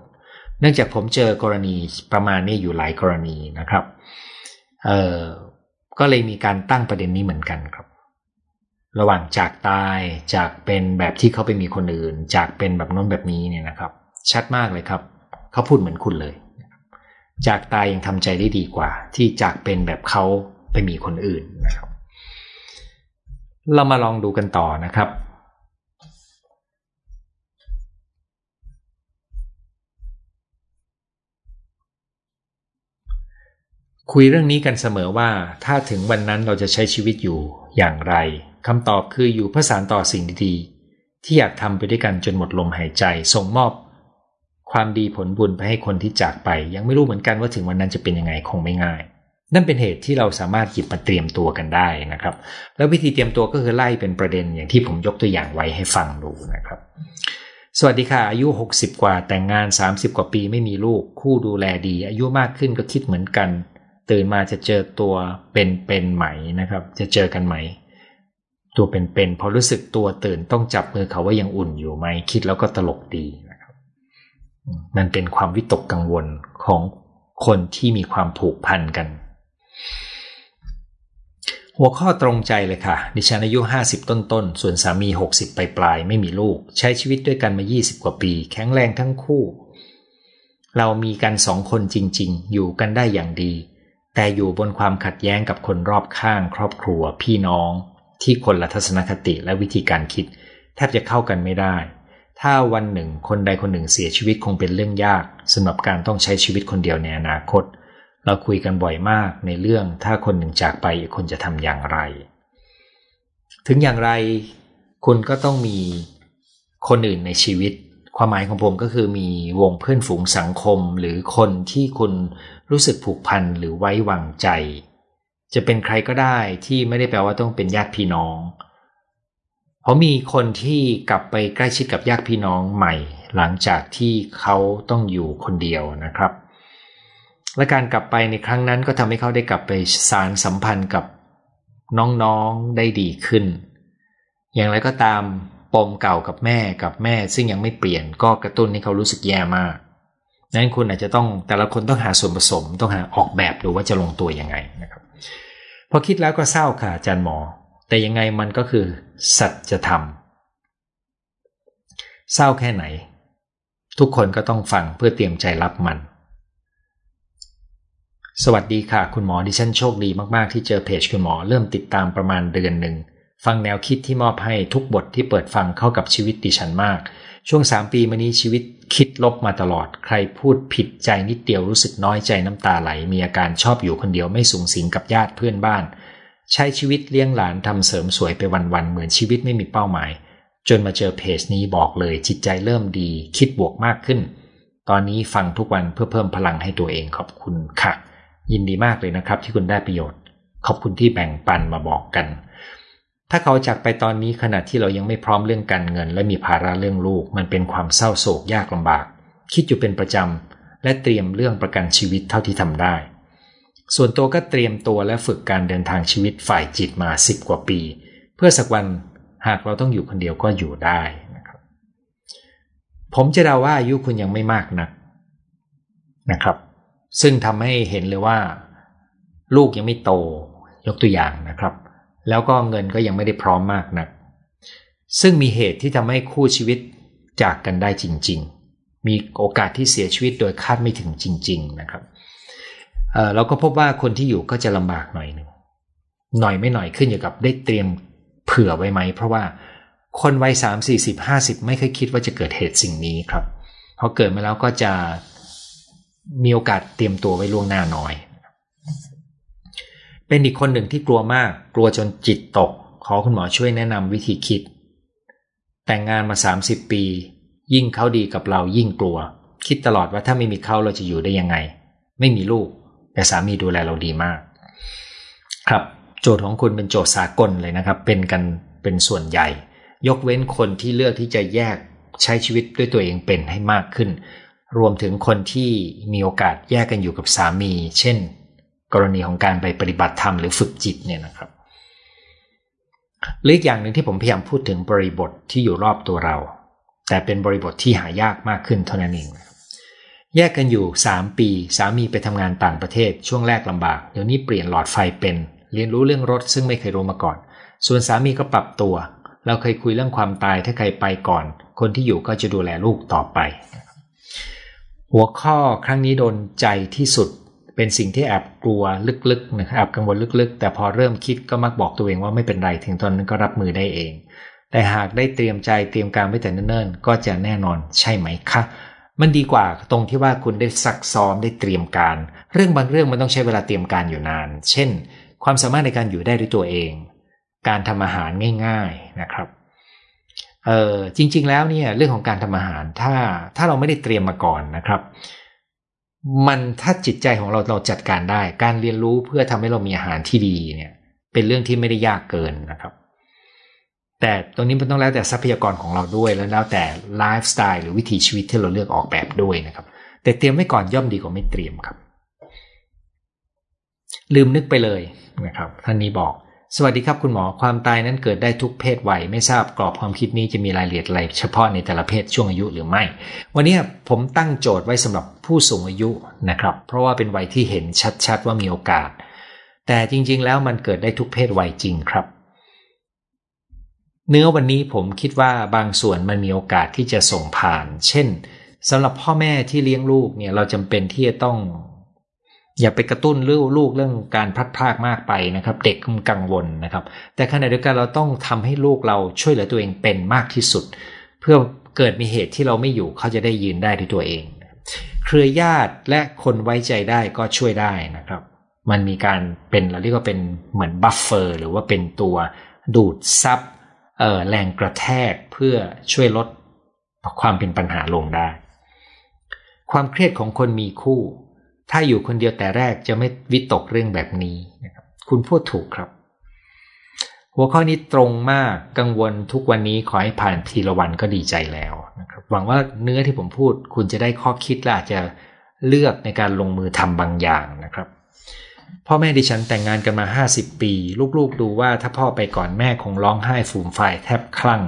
เนื่องจากผมเจอกรณีประมาณนี้อยู่หลายกรณีนะครับ เอ่อ ก็เลยมีการตั้งประเด็นนี้เหมือนกันครับ ระหว่างจากตายจากเป็นแบบที่เขาไปมีคนอื่น จากเป็นแบบน้นแบบนี้เนี่ยนะครับ ชัดมากเลยครับ เขาพูดเหมือนคุณเลย จากตายยังทำใจได้ดีกว่า ที่จากเป็นแบบเขาไปมีคนอื่นนะครับ เรามาลองดูกันต่อนะครับ คุยเรื่องนี้กันเสมอว่า ถ้าถึงวันนั้นเราจะใช้ชีวิตอยู่อย่างไรคำตอบคืออยู่เพื่อสานต่อสิ่งดีๆ ที่อยากทำไปด้วยกันจนหมดลมหายใจ ส่งมอบ ความดีผลบุญไปให้คนที่จากไป ยังไม่รู้เหมือนกันว่าถึงวันนั้นจะเป็นยังไงคงไม่ง่าย นั่นเป็นเหตุที่เราสามารถหยิบมาเตรียมตัวกันได้นะครับ แล้ววิธีเตรียมตัวก็คือไล่เป็นประเด็นอย่างที่ผมยกตัวอย่างไว้ให้ฟังดูนะครับ สวัสดีค่ะ อายุ 60 กว่าแต่งงาน 30 กว่าปีไม่มีลูก คู่ดูแลดี อายุมากขึ้นก็คิดเหมือนกัน ตื่นมาจะเจอตัวเป็นๆไหมนะครับ จะเจอกันไหม ตัวเป็นๆพอรู้สึกตัวตื่นต้องจับมือเขาว่ายังอุ่นอยู่ไหมคิดแล้วก็ตลกดีนะครับ มันเป็นความวิตกกังวลของคนที่มีความผูกพันกัน หัวข้อตรงใจเลยค่ะ ดิฉันอายุ 50 ต้นๆ ส่วนสามี 60 ปลายๆ ไม่มีลูก ใช้ชีวิตด้วยกันมา 20 กว่าปี แข็งแรงทั้งคู่ เรามีกันสองคนจริง ๆ อยู่กันได้อย่างดี แต่อยู่บนความขัดแย้งกับคนรอบข้างครอบครัวพี่น้อง ที่คนละทัศนคติและวิธีการคิด แทบจะเข้ากันไม่ได้ ถ้าวันหนึ่งคนใดคนหนึ่งเสียชีวิตคงเป็นเรื่องยากสำหรับการต้องใช้ชีวิตคนเดียวในอนาคต เราคุยกันบ่อยมากในเรื่องถ้าคนหนึ่งจากไปอีกคนจะทำอย่างไร ถึงอย่างไร คุณก็ต้องมีคนอื่นในชีวิต ความหมายของผมก็คือมีวงเพื่อนฝูงสังคมหรือคนที่คุณรู้สึกผูกพันหรือไว้วางใจ จะเป็นใครก็ได้ที่ไม่ได้แปลว่าต้องเป็นญาติพี่น้อง เพราะมีคนที่กลับไปใกล้ชิดกับญาติพี่น้องใหม่ หลังจากที่เขาต้องอยู่คนเดียวนะครับ และการกลับไปในครั้งนั้นก็ทำให้เขาได้กลับไปสารสัมพันธ์กับน้องๆได้ดีขึ้น อย่างไรก็ตาม ปมเก่ากับแม่กับแม่ ซึ่งยังไม่เปลี่ยนก็กระตุ้นให้เขารู้สึกแย่มากนั้นคุณอาจจะต้องแต่ละคนต้องหาส่วนผสมต้องหาออกแบบดูว่าจะลงตัวยังไงนะครับพอคิดแล้วก็เศร้าค่ะอาจารย์หมอ แต่ยังไงมันก็คือ สัจธรรมเศร้าแค่ไหน ทุกคนก็ต้องฟังเพื่อเตรียมใจรับมัน สวัสดีค่ะ คุณหมอดิฉันโชคดีมาก ๆ ที่เจอเพจคุณหมอเริ่มติดตามประมาณเดือนหนึ่ง ฟังแนวคิดที่มอบให้ทุกบทที่เปิดฟังเข้ากับชีวิตดิฉันมาก ช่วงสามปีมานี้ชีวิตคิดลบมาตลอด ใครพูดผิดใจนิดเดียวรู้สึกน้อยใจน้ำตาไหล มีอาการชอบอยู่คนเดียวไม่สูงสิงกับญาติเพื่อนบ้าน ใช้ชีวิตเลี้ยงหลานทำเสริมสวยไปวันๆเหมือนชีวิตไม่มีเป้าหมาย จนมาเจอเพจนี้บอกเลยจิตใจเริ่มดี คิดบวกมากขึ้น ตอนนี้ฟังทุกวันเพื่อเพิ่มพลังให้ตัวเองขอบคุณค่ะ ยินดีมากเลยนะครับที่คุณได้ประโยชน์ ขอบคุณที่แบ่งปันมาบอกกัน ถ้าเขาจากไปตอนนี้ขณะที่เรายังไม่พร้อมเรื่องการเงิน และมีภาระเรื่องลูก มันเป็นความเศร้าโศกยากลำบาก คิดอยู่เป็นประจำ และเตรียมเรื่องประกันชีวิตเท่าที่ทำได้ ส่วนตัวก็เตรียมตัวและฝึกการเดินทางชีวิตฝ่ายจิตมาสิบกว่าปี เพื่อสักวันหากเราต้องอยู่คนเดียวก็อยู่ได้นะครับ ผมจะเดาว่าอายุคุณยังไม่มากนักนะครับ ซึ่งทำให้เห็นเลยว่า ลูกยังไม่โตยกตัวอย่างนะครับ แล้วก็เงินก็ยังไม่ได้พร้อมมากนะัก ซึ่งมีเหตุที่ทำให้คู่ชีวิตจากกันได้จริง ๆ มีโอกาสที่เสียชีวิตโดยคาดไม่ถึงจริง ๆ นะครับเเราก็พบว่าคนที่อยู่ก็จะลำบากหน่อยหนึ่งหน่อยไม่หน่อยขึ้นอยู่กับได้เตรียมเผื่อไว้ไหม เพราะว่าคนวัยสามสี่สิบห้าสิบไม่เคยคิดว่าจะเกิดเหตุสิ่งนี้ครับพอเกิดมาแล้วก็จะมีโอกาสเตรียมตัวไว้ล่วงหน้าน้อย เป็นอีกคนหนึ่งที่กลัวมาก กลัวจนจิตตก ขอคุณหมอช่วยแนะนำวิธีคิด แต่งงานมา 30 ปี ยิ่งเขาดีกับเรายิ่งกลัว คิดตลอดว่าถ้าไม่มีเขาเราจะอยู่ได้ยังไง ไม่มีลูก แต่สามีดูแลเราดีมาก ครับโจทย์ของคุณเป็นโจทย์สากลเลยนะครับ เป็นกันเป็นส่วนใหญ่ ยกเว้นคนที่เลือกที่จะแยกใช้ชีวิตด้วยตัวเองเป็นให้มากขึ้น รวมถึงคนที่มีโอกาสแยกกันอยู่กับสามี เช่น กรณีของการไปปฏิบัติธรรมหรือฝึกจิตเนี่ยนะครับหรืออีกอย่างหนึ่งที่ผมพยายามพูดถึงบริบทที่อยู่รอบตัวเรา แต่เป็นบริบทที่หายากมากขึ้นเท่านั้นเองแยกกันอยู่ 3 ปี สามีไปทำงานต่างประเทศ ช่วงแรกลำบาก เดี๋ยวนี้เปลี่ยนหลอดไฟเป็น เรียนรู้เรื่องรถซึ่งไม่เคยรู้มาก่อน ส่วนสามีก็ปรับตัว เราเคยคุยเรื่องความตายถ้าใครไปก่อน คนที่อยู่ก็จะดูแลลูกต่อไป หัวข้อครั้งนี้โดนใจที่สุด เป็นสิ่งที่แอบกลัวลึกๆนะครับแอบกังวลลึกๆ แต่พอเริ่มคิดก็มักบอกตัวเองว่าไม่เป็นไรถึงตอนนั้นก็รับมือได้เอง แต่หากได้เตรียมใจเตรียมการไว้แต่เนิ่นๆ ก็จะแน่นอนใช่ไหมคะมันดีกว่าตรงที่ว่าคุณได้ซักซ้อมได้เตรียมการ เรื่องบางเรื่องมันต้องใช้เวลาเตรียมการอยู่นาน เช่น ความสามารถในการอยู่ได้ด้วยตัวเอง การทำอาหารง่าย ๆนะครับเออจริง ๆ แล้วเนี่ยเรื่องของการทำอาหารถ้าถ้าเราไม่ได้เตรียมมาก่อนนะครับ มันถ้าจิตใจของเราเราจัดการได้ การเรียนรู้เพื่อทำให้เรามีอาหารที่ดีเนี่ย เป็นเรื่องที่ไม่ได้ยากเกินนะครับ แต่ตรงนี้มันต้องแล้วแต่ทรัพยากรของเราด้วยแล้วแล้วแต่ไลฟ์สไตล์หรือวิถีชีวิตที่เราเลือกออกแบบด้วยนะครับ แต่เตรียมไว้ก่อนย่อมดีกว่าไม่เตรียมครับ ลืมนึกไปเลยนะครับ ท่านนี้บอก สวัสดีครับคุณหมอความตายนั้นเกิดได้ทุกเพศวัยไม่ทราบกรอบความคิดนี้จะมีรายละเอียดอะไรเฉพาะในแต่ละเพศช่วงอายุหรือไม่ วันนี้ผมตั้งโจทย์ไว้สำหรับผู้สูงอายุนะครับ เพราะว่าเป็นวัยที่เห็นชัดๆว่ามีโอกาส แต่จริง ๆ แล้วมันเกิดได้ทุกเพศวัยจริงครับ เนื้อวันนี้ผมคิดว่าบางส่วนมันมีโอกาสที่จะส่งผ่าน เช่นสำหรับพ่อแม่ที่เลี้ยงลูกเนี่ยเราจำเป็นที่จะต้อง อย่าไปกระตุ้นลูกลูกเรื่องการพลัดพรากมากไปนะครับ เด็กกังวลนะครับ แต่ขณะเดียวกันเราต้องทำให้ลูกเราช่วยเหลือตัวเองเป็นมากที่สุด เพื่อเกิดมีเหตุที่เราไม่อยู่เขาจะได้ยืนได้ด้วยตัวเอง เครือญาติและคนไว้ใจได้ก็ช่วยได้นะครับ มันมีการเป็นเราเรียกว่าเป็นเหมือน buffer หรือว่าเป็นตัวดูดซับแรงกระแทกเพื่อช่วยลดความเป็นปัญหาลงได้ ความเครียดของคนมีคู่ ถ้าอยู่คนเดียวแต่แรกจะไม่วิตกเรื่องแบบนี้นะครับ คุณพูดถูกครับ หัวข้อนี้ตรงมากกังวลทุกวันนี้ขอให้ผ่านทีละวันก็ดีใจแล้วนะครับ หวังว่าเนื้อที่ผมพูด คุณจะได้ข้อคิดและอาจจะเลือกในการลงมือทำบางอย่างนะครับ พ่อแม่ดิฉันแต่งงานกันมา 50 ปี ลูกๆดูว่าถ้าพ่อไปก่อนแม่คงร้องไห้ฝูมฝ่ายแทบคลั่ง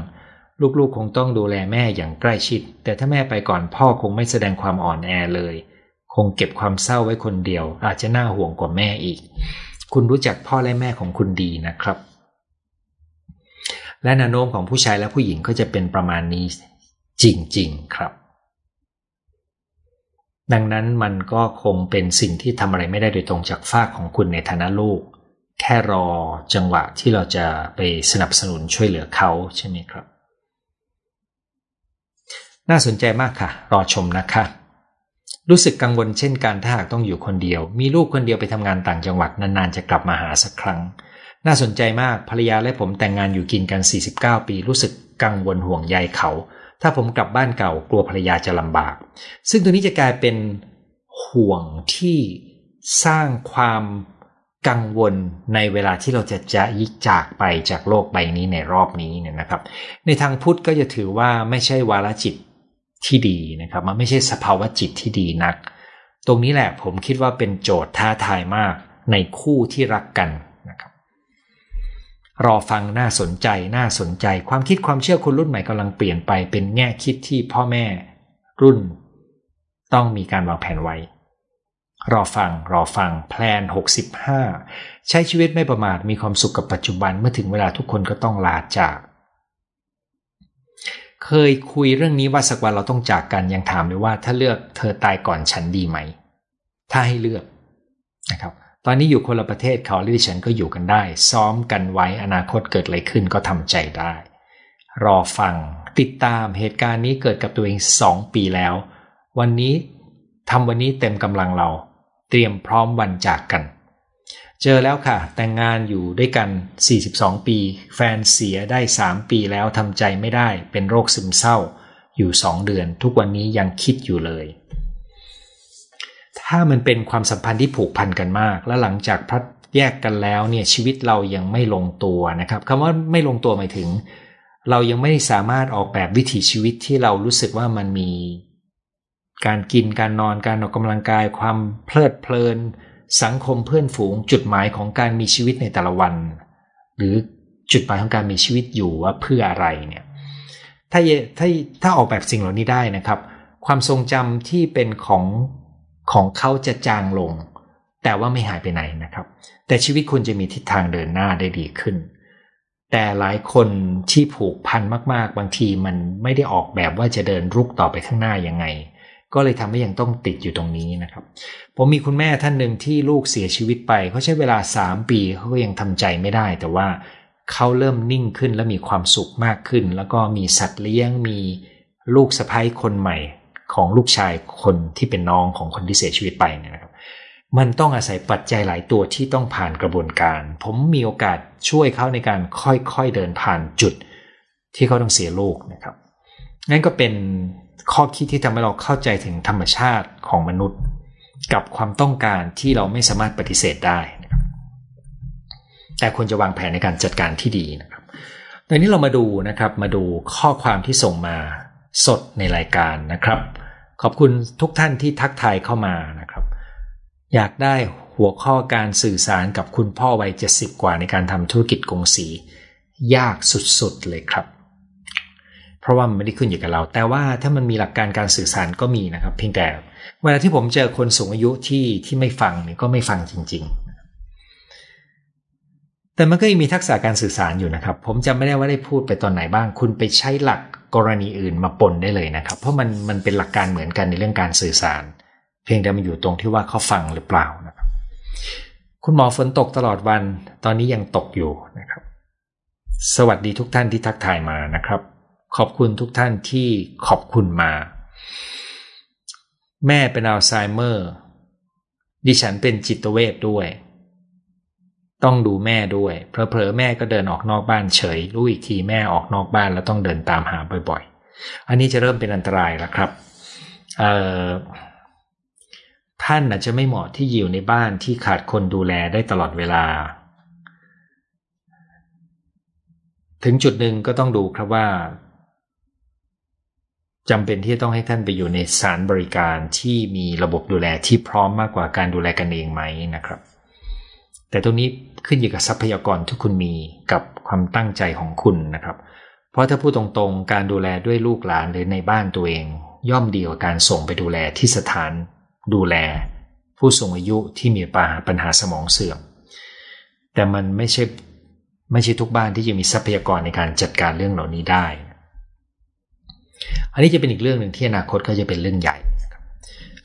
ลูกๆ คงต้องดูแลแม่อย่างใกล้ชิด แต่ถ้าแม่ไปก่อนพ่อคงไม่แสดงความอ่อนแอเลย คงเก็บความเศร้าไว้คนเดียว อาจจะน่าห่วงกว่าแม่อีก คุณรู้จักพ่อและแม่ของคุณดีนะครับ และแนวโน้มของผู้ชายและผู้หญิงก็จะเป็นประมาณนี้จริงๆครับ ดังนั้นมันก็คงเป็นสิ่งที่ทำอะไรไม่ได้โดยตรงจากฝากของคุณในฐานะลูก แค่รอจังหวะที่เราจะไปสนับสนุนช่วยเหลือเขาใช่ไหมครับ น่าสนใจมากค่ะ รอชมนะคะ รู้สึกกังวลเช่นกันถ้าหากต้องอยู่คนเดียว มีลูกคนเดียวไปทำงานต่างจังหวัดนานๆจะกลับมาหาสักครั้ง น่าสนใจมากภรรยาและผมแต่งงานอยู่กินกัน 49 ปี รู้สึกกังวลห่วงใยเขา ถ้าผมกลับบ้านเก่ากลัวภรรยาจะลำบาก ซึ่งตัวนี้จะกลายเป็นห่วงที่สร้างความกังวลในเวลาที่เราจะจะยิกจากไปจากโลกใบนี้ในรอบนี้เนี่ยนะครับ ในทางพุทธก็จะถือว่าไม่ใช่วาลจิต ที่ดีนะครับ มันไม่ใช่สภาวะจิตที่ดีนัก ตรงนี้แหละผมคิดว่าเป็นโจทย์ท้าทายมากในคู่ที่รักกันนะครับ รอฟังน่าสนใจน่าสนใจ ความคิดความเชื่อคนรุ่นใหม่กำลังเปลี่ยนไปเป็นแง่คิดที่พ่อแม่รุ่น ต้องมีการวางแผนไว้ รอฟังรอฟังแพลน 65 ใช้ชีวิตไม่ประมาทมีความสุขกับปัจจุบันเมื่อถึงเวลาทุกคนก็ต้องลาจาก เคยคุยเรื่องนี้ว่าสักวันเราต้องจากกันยังถามเลยว่าถ้าเลือกเธอตายก่อนฉันดีไหม ถ้าให้เลือกนะครับ ตอนนี้อยู่คนละประเทศเขาและดิฉันก็อยู่กันได้ ซ้อมกันไว้อนาคตเกิดอะไรขึ้นก็ทำใจได้ รอฟังติดตามเหตุการณ์นี้เกิดกับตัวเองสองปีแล้ว วันนี้ทำวันนี้เต็มกำลังเรา เตรียมพร้อมวันจากกัน เจอแล้วค่ะ แต่งงานอยู่ด้วยกัน 42 ปี แฟนเสียได้ 3 ปีแล้วทำใจไม่ได้ เป็นโรคซึมเศร้า อยู่ 2 เดือน ทุกวันนี้ยังคิดอยู่เลย ถ้ามันเป็นความสัมพันธ์ที่ผูกพันกันมาก และหลังจากพัดแยกกันแล้วเนี่ยชีวิตเรายังไม่ลงตัวนะครับคำว่าไม่ลงตัวหมายถึง เรายังไม่สามารถออกแบบวิถีชีวิตที่เรารู้สึกว่ามันมี การกินการนอนการออกกำลังกาย ความเพลิดเพลิน สังคมเพื่อนฝูงจุดหมายของการมีชีวิตในแต่ละวัน หรือจุดหมายของการมีชีวิตอยู่ว่าเพื่ออะไรเนี่ยถ้าถ้าถ้าออกแบบสิ่งเหล่านี้ได้นะครับ ความทรงจำที่เป็นของของเขาจะจางลง แต่ว่าไม่หายไปไหนนะครับ แต่ชีวิตคุณจะมีทิศทางเดินหน้าได้ดีขึ้น แต่หลายคนที่ผูกพันมาก ๆ บางทีมันไม่ได้ออกแบบว่าจะเดินรุกต่อไปข้างหน้ายังไง ก็เลยทำให้ยังต้องติดอยู่ตรงนี้นะครับ ผมมีคุณแม่ท่านหนึ่งที่ลูกเสียชีวิตไปเขาใช้เวลา 3 ปีเขาก็ยังทำใจไม่ได้ แต่ว่าเขาเริ่มนิ่งขึ้นและมีความสุขมากขึ้น แล้วก็มีสัตว์เลี้ยงมีลูกสะพ้ายคนใหม่ของลูกชายคนที่เป็นน้องของคนที่เสียชีวิตไปนะครับ มันต้องอาศัยปัจจัยหลายตัวที่ต้องผ่านกระบวนการ ผมมีโอกาสช่วยเขาในการค่อยๆเดินผ่านจุดที่เขาต้องเสียลูกนะครับนั่นก็เป็น ข้อคิดที่ทำให้เราเข้าใจถึงธรรมชาติของมนุษย์ กับความต้องการที่เราไม่สามารถปฏิเสธได้นะครับ แต่ควรจะวางแผนในการจัดการที่ดีนะครับตอนนี้เรามาดูนะครับมาดูข้อความที่ส่งมาสดในรายการนะครับ ขอบคุณทุกท่านที่ทักทายเข้ามานะครับ อยากได้หัวข้อการสื่อสารกับคุณพ่อวัยเจ็ดสิบกว่าในการทำธุรกิจกงสี ยากสุดๆเลยครับ เพราะว่ามันไม่ได้ขึ้นอยู่กับเรา แต่ว่าถ้ามันมีหลักการการสื่อสารก็มีนะครับ เพียงแต่ เวลาที่ผมเจอคนสูงอายุที่ที่ไม่ฟังเนี่ยก็ไม่ฟังจริง ๆ แต่มันก็ยังมีทักษะการสื่อสารอยู่นะครับ ผมจำไม่ได้ว่าได้พูดไปตอนไหนบ้าง คุณไปใช้หลักกรณีอื่นมาปนได้เลยนะครับ เพราะมันมันเป็นหลักการเหมือนกันในเรื่องการสื่อสาร เพียงแต่มันอยู่ตรงที่ว่าเขาฟังหรือเปล่านะครับ คุณหมอฝนตกตลอดวันตอนนี้ยังตกอยู่นะครับ สวัสดีทุกท่านที่ทักทายมานะครับ ขอบคุณทุกท่านที่ขอบคุณมา แม่เป็นอัลไซเมอร์ ดิฉันเป็นจิตเวทด้วย ต้องดูแม่ด้วยเพลอๆแม่ก็เดินออกนอกบ้านเฉยรู้อีกทีแม่ออกนอกบ้านแล้วต้องเดินตามหาบ่อยๆ อันนี้จะเริ่มเป็นอันตรายแล้วครับท่านอาจจะไม่เหมาะที่อยู่ในบ้านที่ขาดคนดูแลได้ตลอดเวลา ถึงจุดหนึ่งก็ต้องดูครับว่า จำเป็นที่ต้องให้ท่านไปอยู่ในสารบริการที่มีระบบดูแลที่พร้อมมากกว่าการดูแลกันเองไหมนะครับ แต่ตรงนี้ขึ้นอยู่กับทรัพยากรที่คุณมีกับความตั้งใจของคุณนะครับ เพราะถ้าพูดตรงๆ การดูแลด้วยลูกหลานหรือในบ้านตัวเอง ย่อมดีกว่าการส่งไปดูแลที่สถานดูแล ผู้สูงอายุที่มีปัญหาสมองเสื่อม แต่มันไม่ใช่ไม่ใช่ทุกบ้านที่จะมีทรัพยากรในการจัดการเรื่องเหล่านี้ได้ อันนี้จะเป็นอีกเรื่องหนึ่งที่อนาคตก็จะเป็นเรื่องใหญ่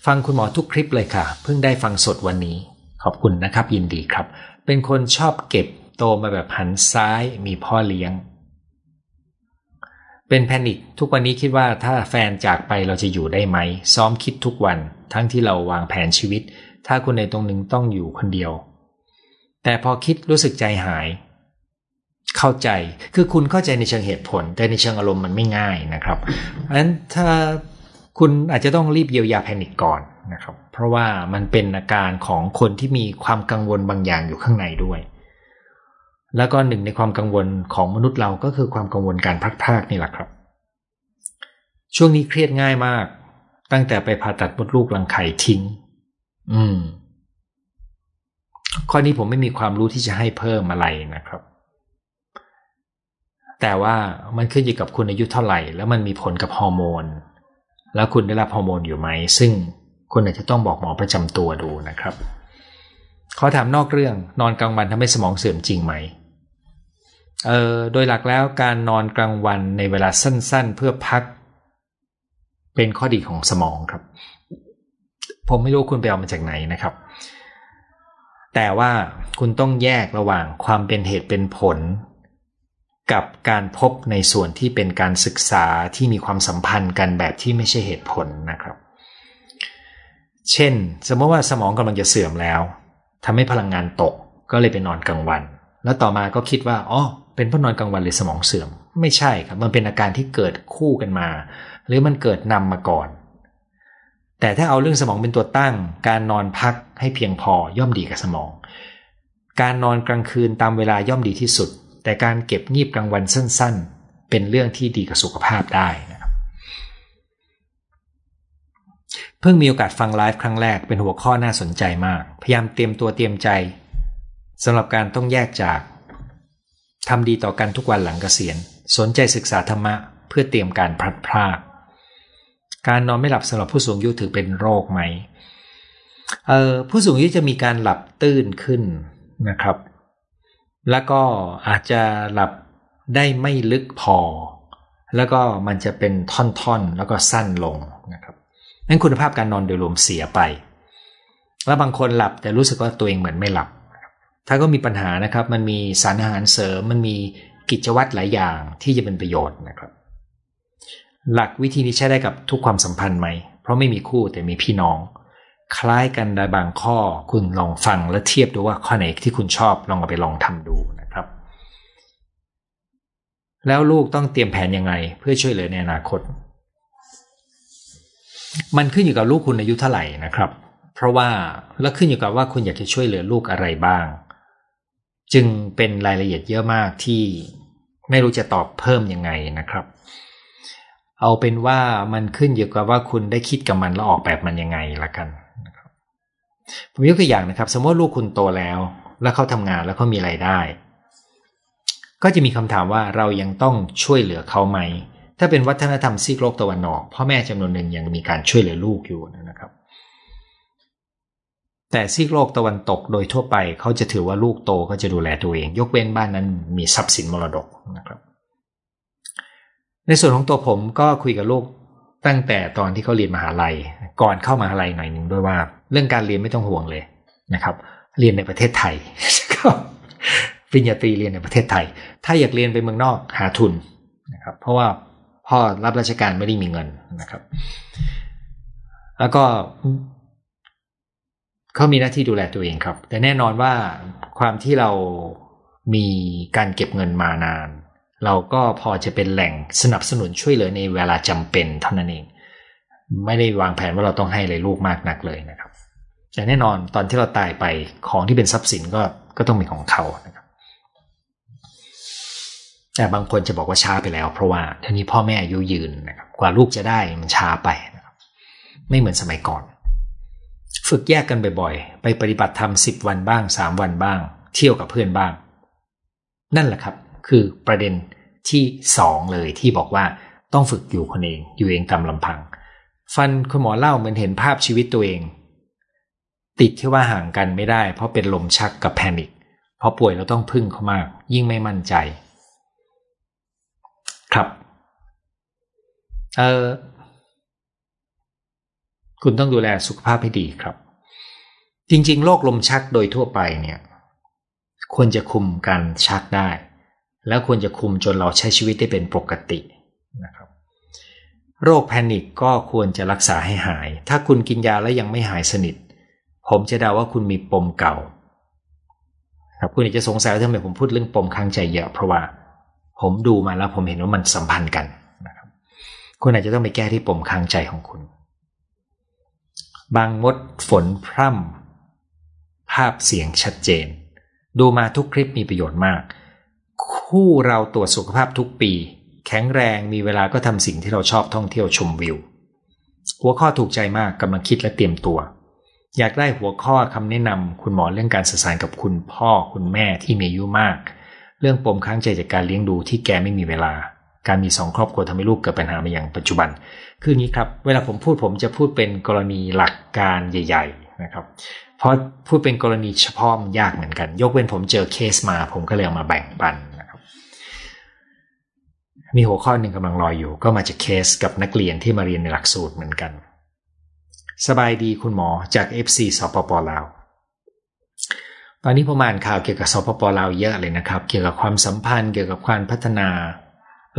ฟังคุณหมอทุกคลิปเลยค่ะ เพิ่งได้ฟังสดวันนี้ ขอบคุณนะครับ ยินดีครับ เป็นคนชอบเก็บโตมาแบบหันซ้ายมีพ่อเลี้ยง เป็นแพนิคทุกวันนี้คิดว่าถ้าแฟนจากไปเราจะอยู่ได้ไหม ซ้อมคิดทุกวัน ทั้งที่เราวางแผนชีวิต ถ้าคนในตรงหนึ่งต้องอยู่คนเดียว แต่พอคิดรู้สึกใจหาย เข้าใจคือคุณเข้าใจในเชิงเหตุผล แต่ในเชิงอารมณ์มันไม่ง่ายนะครับเพราะฉะนั้นถ้าคุณอาจจะต้องรีบเยียวยาแพนิคก่อนนะครับ เพราะว่ามันเป็นอาการของคนที่มีความกังวลบางอย่างอยู่ข้างในด้วย แล้วก็หนึ่งในความกังวลของมนุษย์เราก็คือความกังวลการพักพากนี่แหละครับ ช่วงนี้เครียดง่ายมาก ตั้งแต่ไปผ่าตัดมดลูกรังไข่ทิ้ง อืม ข้อนี้ผมไม่มีความรู้ที่จะให้เพิ่มอะไรนะครับ แต่ว่ามันขึ้นอยู่กับคุณอายุเท่าไหร่ แล้วมันมีผลกับฮอร์โมน แล้วคุณได้รับฮอร์โมนอยู่ไหม ซึ่งคุณอาจจะต้องบอกหมอประจำตัวดูนะครับ ขอถามนอกเรื่องนอนกลางวันทำให้สมองเสื่อมจริงไหมเออโดยหลักแล้วการนอนกลางวันในเวลาสั้น ๆ เพื่อพัก เป็นข้อดีของสมองครับ ผมไม่รู้คุณไปเอามาจากไหนนะครับ แต่ว่าคุณต้องแยกระหว่างความเป็นเหตุเป็นผล กับการพบในส่วนที่เป็นการศึกษาที่มีความสัมพันธ์กันแบบที่ไม่ใช่เหตุผลนะครับ เช่น สมมติว่าสมองกำลังจะเสื่อมแล้วทำให้พลังงานตกก็เลยไปนอนกลางวัน แล้วต่อมาก็คิดว่าอ๋อเป็นเพราะนอนกลางวันเลยสมองเสื่อม ไม่ใช่ครับ มันเป็นอาการที่เกิดคู่กันมา หรือมันเกิดนำมาก่อน แต่ถ้าเอาเรื่องสมองเป็นตัวตั้ง การนอนพักให้เพียงพอย่อมดีกับสมอง การนอนกลางคืนตามเวลาย่อมดีที่สุด แต่การเก็บงีบกลางวันสั้น ๆ เป็นเรื่องที่ดีกับสุขภาพได้นะครับ เพิ่งมีโอกาสฟังไลฟ์ครั้งแรกเป็นหัวข้อน่าสนใจมาก พยายามเตรียมตัวเตรียมใจสำหรับการต้องแยกจากทำดีต่อกันทุกวันหลังเกษียณ สนใจศึกษาธรรมะเพื่อเตรียมการพลัดพรากการนอนไม่หลับสำหรับผู้สูงอายุถือเป็นโรคไหม เอ่อผู้สูงอายุจะมีการหลับตื้นขึ้นนะครับ แล้วก็อาจจะหลับได้ไม่ลึกพอ แล้วก็มันจะเป็นท่อนๆ แล้วก็สั้นลงนะครับนั้นคุณภาพการนอนโดยรวมเสียไป แล้วบางคนหลับแต่รู้สึกว่าตัวเองเหมือนไม่หลับถ้าก็มีปัญหานะครับ มันมีสารอาหารเสริม มันมีกิจวัตรหลายอย่างที่จะเป็นประโยชน์นะครับ หลักวิธีนี้ใช้ได้กับทุกความสัมพันธ์ไหม เพราะไม่มีคู่แต่มีพี่น้อง คล้ายกันในบางข้อคุณลองฟังและเทียบดูว่าข้อไหนที่คุณชอบลองเอาไปลองทำดูนะครับ แล้วลูกต้องเตรียมแผนยังไง เพื่อช่วยเหลือในอนาคต มันขึ้นอยู่กับลูกคุณอายุเท่าไหร่นะครับ เพราะว่าแล้วขึ้นอยู่กับว่าคุณอยากจะช่วยเหลือลูกอะไรบ้าง จึงเป็นรายละเอียดเยอะมากที่ไม่รู้จะตอบเพิ่มยังไงนะครับ เอาเป็นว่ามันขึ้นอยู่กับว่าคุณได้คิดกับมันแล้วออกแบบมันยังไงละกัน ผมยกตัวอย่างนะครับ สมมติลูกคุณโตแล้ว แล้วเขาทำงานแล้วเขามีไรายได้ ก็จะมีคำถามว่าเรายังต้องช่วยเหลือเขาไหม ถ้าเป็นวัฒนธรรมซีกโลกตะวันออกพ่อแม่จำนวนหนึ่งยังมีการช่วยเหลือลูกอยู่นะครับ แต่ซีกโลกตะวันตกโดยทั่วไปเขาจะถือว่าลูกโตก็จะดูแลตัวเอง ยกเว้นบ้านนั้นมีทรัพย์สินมรดกนะครับ ในส่วนของตัวผมก็คุยกับลูก ตั้งแต่ตอนที่เขาเรียนมหาลัย ก่อนเข้ามหาลัยหน่อยหนึ่งด้วยว่า เรื่องการเรียนไม่ต้องห่วงเลยนะครับ เรียนในประเทศไทยปริญญาตรีเรียนในประเทศไทย ถ้าอยากเรียนไปเมืองนอกหาทุนนะครับ เพราะว่าพ่อรับราชการไม่ได้มีเงินนะครับ แล้วก็เขามีหน้าที่ดูแลตัวเองครับ แต่แน่นอนว่าความที่เรามีการเก็บเงินมานาน เราก็พอจะเป็นแหล่งสนับสนุนช่วยเหลือในเวลาจำเป็นเท่านั้นเอง ไม่ได้วางแผนว่าเราต้องให้เลยลูกมากนักเลยนะครับ แต่แน่นอนตอนที่เราตายไปของที่เป็นทรัพย์สินก็ก็ต้องเป็นของเขานะครับ แต่บางคนจะบอกว่าช้าไปแล้ว เพราะว่าทีนี้พ่อแม่อายุยืนนะครับกว่าลูกจะได้มันช้าไปนะครับ ไม่เหมือนสมัยก่อน ฝึกแยกกันบ่อยๆ ไปปฏิบัติธรรมสิบวันบ้างสามวันบ้าง เที่ยวกับเพื่อนบ้าง นั่นแหละครับ คือประเด็นที่สองเลยที่บอกว่าต้องฝึกอยู่คนเองอยู่เองตามลำพัง ฟันคุณหมอเล่าเหมือนเห็นภาพชีวิตตัวเอง ติดที่ว่าห่างกันไม่ได้ เพราะเป็นลมชักกับแพนิคพอป่วยเราต้องพึ่งเขามาก ยิ่งไม่มั่นใจ ครับเออคุณต้องดูแลสุขภาพให้ดีครับ จริงๆโรคลมชักโดยทั่วไปเนี่ย ควรจะคุมการชักได้ แล้วควรจะคุมจนเราใช้ชีวิตได้เป็นปกตินะครับโรคแพนิคก็ควรจะรักษาให้หาย ถ้าคุณกินยาแล้วยังไม่หายสนิท ผมจะเดาว่าคุณมีปมเก่าครับคุณอาจจะสงสัยว่าทำไมผมพูดเรื่องปมค้างใจเยอะเพราะว่า ผมดูมาแล้วผมเห็นว่ามันสัมพันธ์กันนะครับคุณอาจจะต้องไปแก้ที่ปมค้างใจของคุณ บางมดฝนพร่ำภาพเสียงชัดเจน ดูมาทุกคลิปมีประโยชน์มาก คู่เราตรวจสุขภาพทุกปี แข็งแรงมีเวลาก็ทำสิ่งที่เราชอบท่องเที่ยวชมวิว หัวข้อถูกใจมากกำลังคิดและเตรียมตัว อยากได้หัวข้อคำแนะนำคุณหมอเรื่องการสื่อสารกับคุณพ่อคุณแม่ที่มีอายุมาก เรื่องปมค้างใจจากการเลี้ยงดูที่แกไม่มีเวลา การมีสองครอบครัวทำให้ลูกเกิดปัญหามาอย่างปัจจุบัน คืออย่างนี้ครับ เวลาผมพูดผมจะพูดเป็นกรณีหลักการใหญ่ ๆ นะครับเพราะพูดเป็นกรณีเฉพาะมันยากเหมือนกัน ยกเว้นผมเจอเคสมา ผมก็เลยเอามาแบ่งปันน มีหัวข้อหนึ่งกำลังรอยอยู่ ก็มาจากเคสกับนักเรียนที่มาเรียนในหลักสูตรเหมือนกัน สบายดีคุณหมอจาก FC สปปลาว ตอนนี้ผมอ่านข่าวเกี่ยวกับสปปลาวเยอะเลยนะครับ เกี่ยวกับความสัมพันธ์เกี่ยวกับความพัฒนา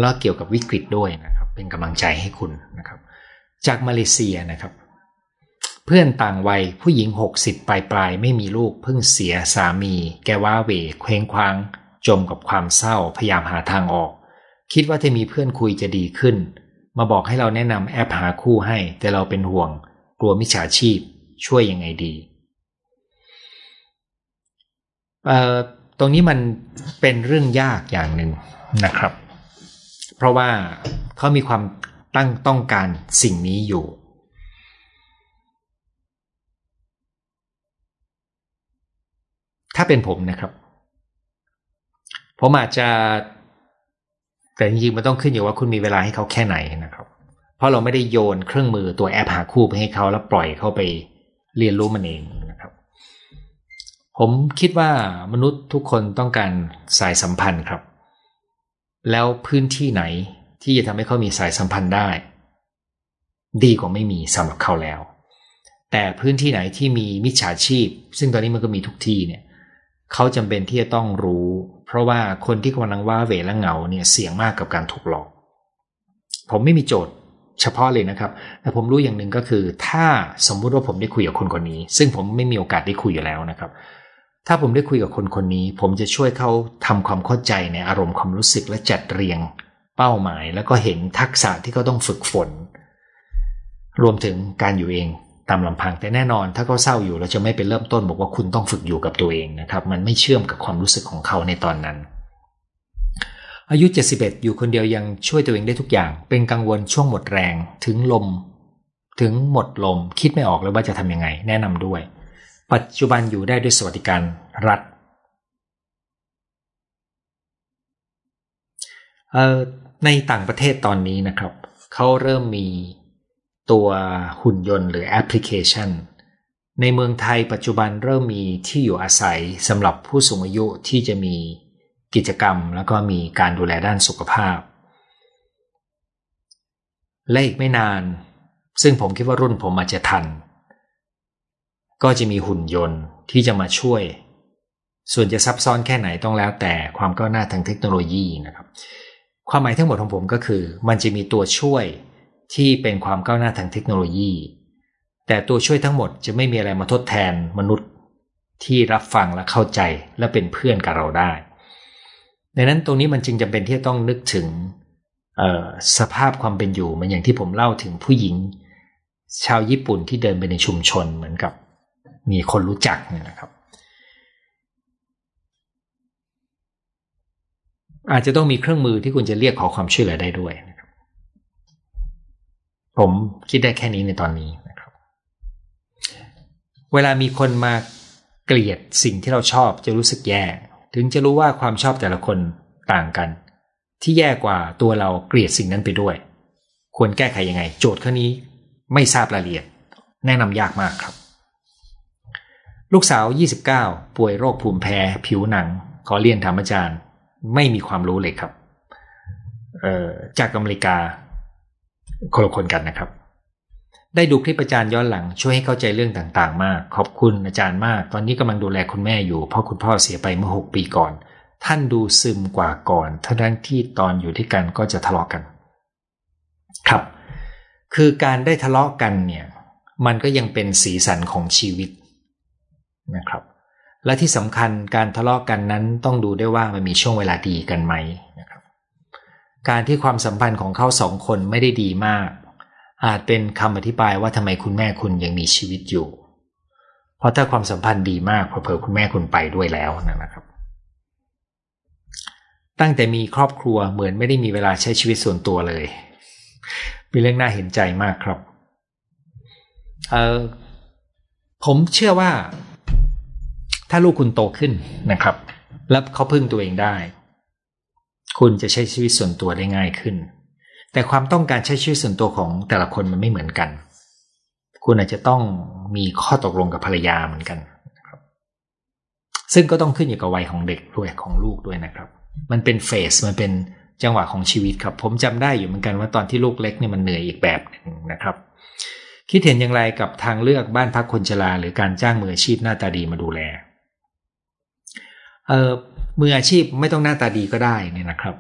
แล้วเกี่ยวกับวิกฤตด้วยนะครับ เป็นกำลังใจให้คุณนะครับ จากมาเลเซียนะครับ เพื่อนต่างวัยผู้หญิง 60 ปลายปลายไม่มีลูกเพิ่งเสียสามี แกว่าเวเคว้งคว้าง จมกับความเศร้าพยายามหาทางออก คิดว่าถ้ามีเพื่อนคุยจะดีขึ้น มาบอกให้เราแนะนำแอปหาคู่ให้ แต่เราเป็นห่วง กลัวมิจฉาชีพ ช่วยยังไงดีเอ่อตรงนี้มันเป็นเรื่องยากอย่างหนึ่งนะครับ เพราะว่าเขามีความตั้งต้องการสิ่งนี้อยู่ ถ้าเป็นผมนะครับ ผมอาจจะ แต่จริงๆมันต้องขึ้นอยู่ว่าคุณมีเวลาให้เขาแค่ไหนนะครับ เพราะเราไม่ได้โยนเครื่องมือตัวแอปหาคู่ไปให้เขาแล้วปล่อยเขาไปเรียนรู้มันเองนะครับ ผมคิดว่ามนุษย์ทุกคนต้องการสายสัมพันธ์ครับ แล้วพื้นที่ไหนที่จะทำให้เขามีสายสัมพันธ์ได้ ดีกว่าไม่มีสำหรับเขาแล้ว แต่พื้นที่ไหนที่มีมิจฉาชีพ ซึ่งตอนนี้มันก็มีทุกที่เนี่ย เขาจำเป็นที่จะต้องรู้ เพราะว่าคนที่กำลังว่าเวและเหงาเนี่ยเสี่ยงมากกับการถูกหลอก ผมไม่มีโจทย์เฉพาะเลยนะครับ แต่ผมรู้อย่างหนึ่งก็คือ ถ้าสมมุติว่าผมได้คุยกับคนคนนี้ ซึ่งผมไม่มีโอกาสได้คุยอยู่แล้วนะครับ ถ้าผมได้คุยกับคนคนนี้ ผมจะช่วยเขาทำความเข้าใจในอารมณ์ความรู้สึกและจัดเรียง เป้าหมาย แล้วก็เห็นทักษะที่เขาต้องฝึกฝน รวมถึงการอยู่เอง ตามลำพังแต่แน่นอน ถ้าเขาเศร้าอยู่เราจะไม่ไปเริ่มต้นบอกว่าคุณต้องฝึกอยู่กับตัวเองนะครับ มันไม่เชื่อมกับความรู้สึกของเขาในตอนนั้น อายุ 71 อยู่คนเดียวยังช่วยตัวเองได้ทุกอย่าง เป็นกังวลช่วงหมดแรง ถึงลม ถึงหมดลม คิดไม่ออกเลยว่าจะทำยังไง แนะนำด้วย ปัจจุบันอยู่ได้ด้วยสวัสดิการรัฐในต่างประเทศตอนนี้นะครับเขาเริ่มมี ตัวหุ่นยนต์หรือแอปพลิเคชัน ในเมืองไทยปัจจุบันเริ่มมีที่อยู่อาศัยสำหรับผู้สูงอายุที่จะมีกิจกรรมแล้วก็มีการดูแลด้านสุขภาพ และอีกไม่นาน ซึ่งผมคิดว่ารุ่นผมอาจจะทัน ก็จะมีหุ่นยนต์ที่จะมาช่วย ส่วนจะซับซ้อนแค่ไหนต้องแล้วแต่ความก้าวหน้าทางเทคโนโลยีนะครับ ความหมายทั้งหมดของผมก็คือ มันจะมีตัวช่วย ที่เป็นความก้าวหน้าทางเทคโนโลยี แต่ตัวช่วยทั้งหมดจะไม่มีอะไรมาทดแทนมนุษย์ที่รับฟังและเข้าใจและเป็นเพื่อนกับเราได้ดังนั้นตรงนี้มันจึงจำเป็นที่จะต้องนึกถึงสภาพความเป็นอยู่มันอย่างที่ผมเล่าถึงผู้หญิง ชาวญี่ปุ่นที่เดินไปในชุมชนเหมือนกับ มีคนรู้จักเนี่ยนะครับ อาจจะต้องมีเครื่องมือที่คุณจะเรียกขอความช่วยเหลือได้ด้วยนะ ผมคิดได้แค่นี้ในตอนนี้นะครับ เวลามีคนมาเกลียดสิ่งที่เราชอบจะรู้สึกแย่ ถึงจะรู้ว่าความชอบแต่ละคนต่างกัน ที่แย่กว่าตัวเราเกลียดสิ่งนั้นไปด้วย ควรแก้ไขยังไง โจทย์ข้อนี้ไม่ทราบรายละเอียด แนะนำยากมากครับ ลูกสาว 29 ป่วยโรคภูมิแพ้ ผิวหนัง ขอเรียนถามอาจารย์ ไม่มีความรู้เลยครับจากอเมริกา คนละคนกันนะครับ ได้ดูคลิปอาจารย์ย้อนหลังช่วยให้เข้าใจเรื่องต่างๆ มาก ขอบคุณอาจารย์มาก ตอนนี้กำลังดูแลคุณแม่อยู่เพราะคุณพ่อเสียไปเมื่อหกปีก่อน ท่านดูซึมกว่าก่อนทั้งที่ตอนอยู่ที่กันก็จะทะเลาะกัน ครับ คือการได้ทะเลาะกันเนี่ย มันก็ยังเป็นสีสันของชีวิตนะครับและที่สำคัญการทะเลาะกันนั้นต้องดูได้ว่ามันมีช่วงเวลาดีกันไหม การที่ความสัมพันธ์ของเขาสองคนไม่ได้ดีมาก อาจเป็นคำอธิบายว่าทำไมคุณแม่คุณยังมีชีวิตอยู่ เพราะถ้าความสัมพันธ์ดีมากเผอคุณแม่คุณไปด้วยแล้วนะครับ ตั้งแต่มีครอบครัวเหมือนไม่ได้มีเวลาใช้ชีวิตส่วนตัวเลยเป็นเรื่องน่าเห็นใจมากครับเออผมเชื่อว่า ถ้าลูกคุณโตขึ้นนะครับ แล้วเขาพึ่งตัวเองได้ คุณจะใช้ชีวิตส่วนตัวได้ง่ายขึ้น แต่ความต้องการใช้ชีวิตส่วนตัวของแต่ละคนมันไม่เหมือนกัน คุณอาจจะต้องมีข้อตกลงกับภรรยาเหมือนกันครับซึ่งก็ต้องขึ้นอยู่กับวัยของเด็กด้วยของลูกด้วยนะครับ มันเป็นเฟสมันเป็นจังหวะของชีวิตครับ ผมจำได้อยู่เหมือนกันว่าตอนที่ลูกเล็กเนี่ยมันเหนื่อยอีกแบบหนึ่งนะครับ คิดเห็นอย่างไรกับทางเลือกบ้านพักคนชราหรือการจ้างมืออาชีพหน้าตาดีมาดูแลเออ มืออาชีพไม่ต้องหน้าตาดีก็ได้เนี่ยนะครับ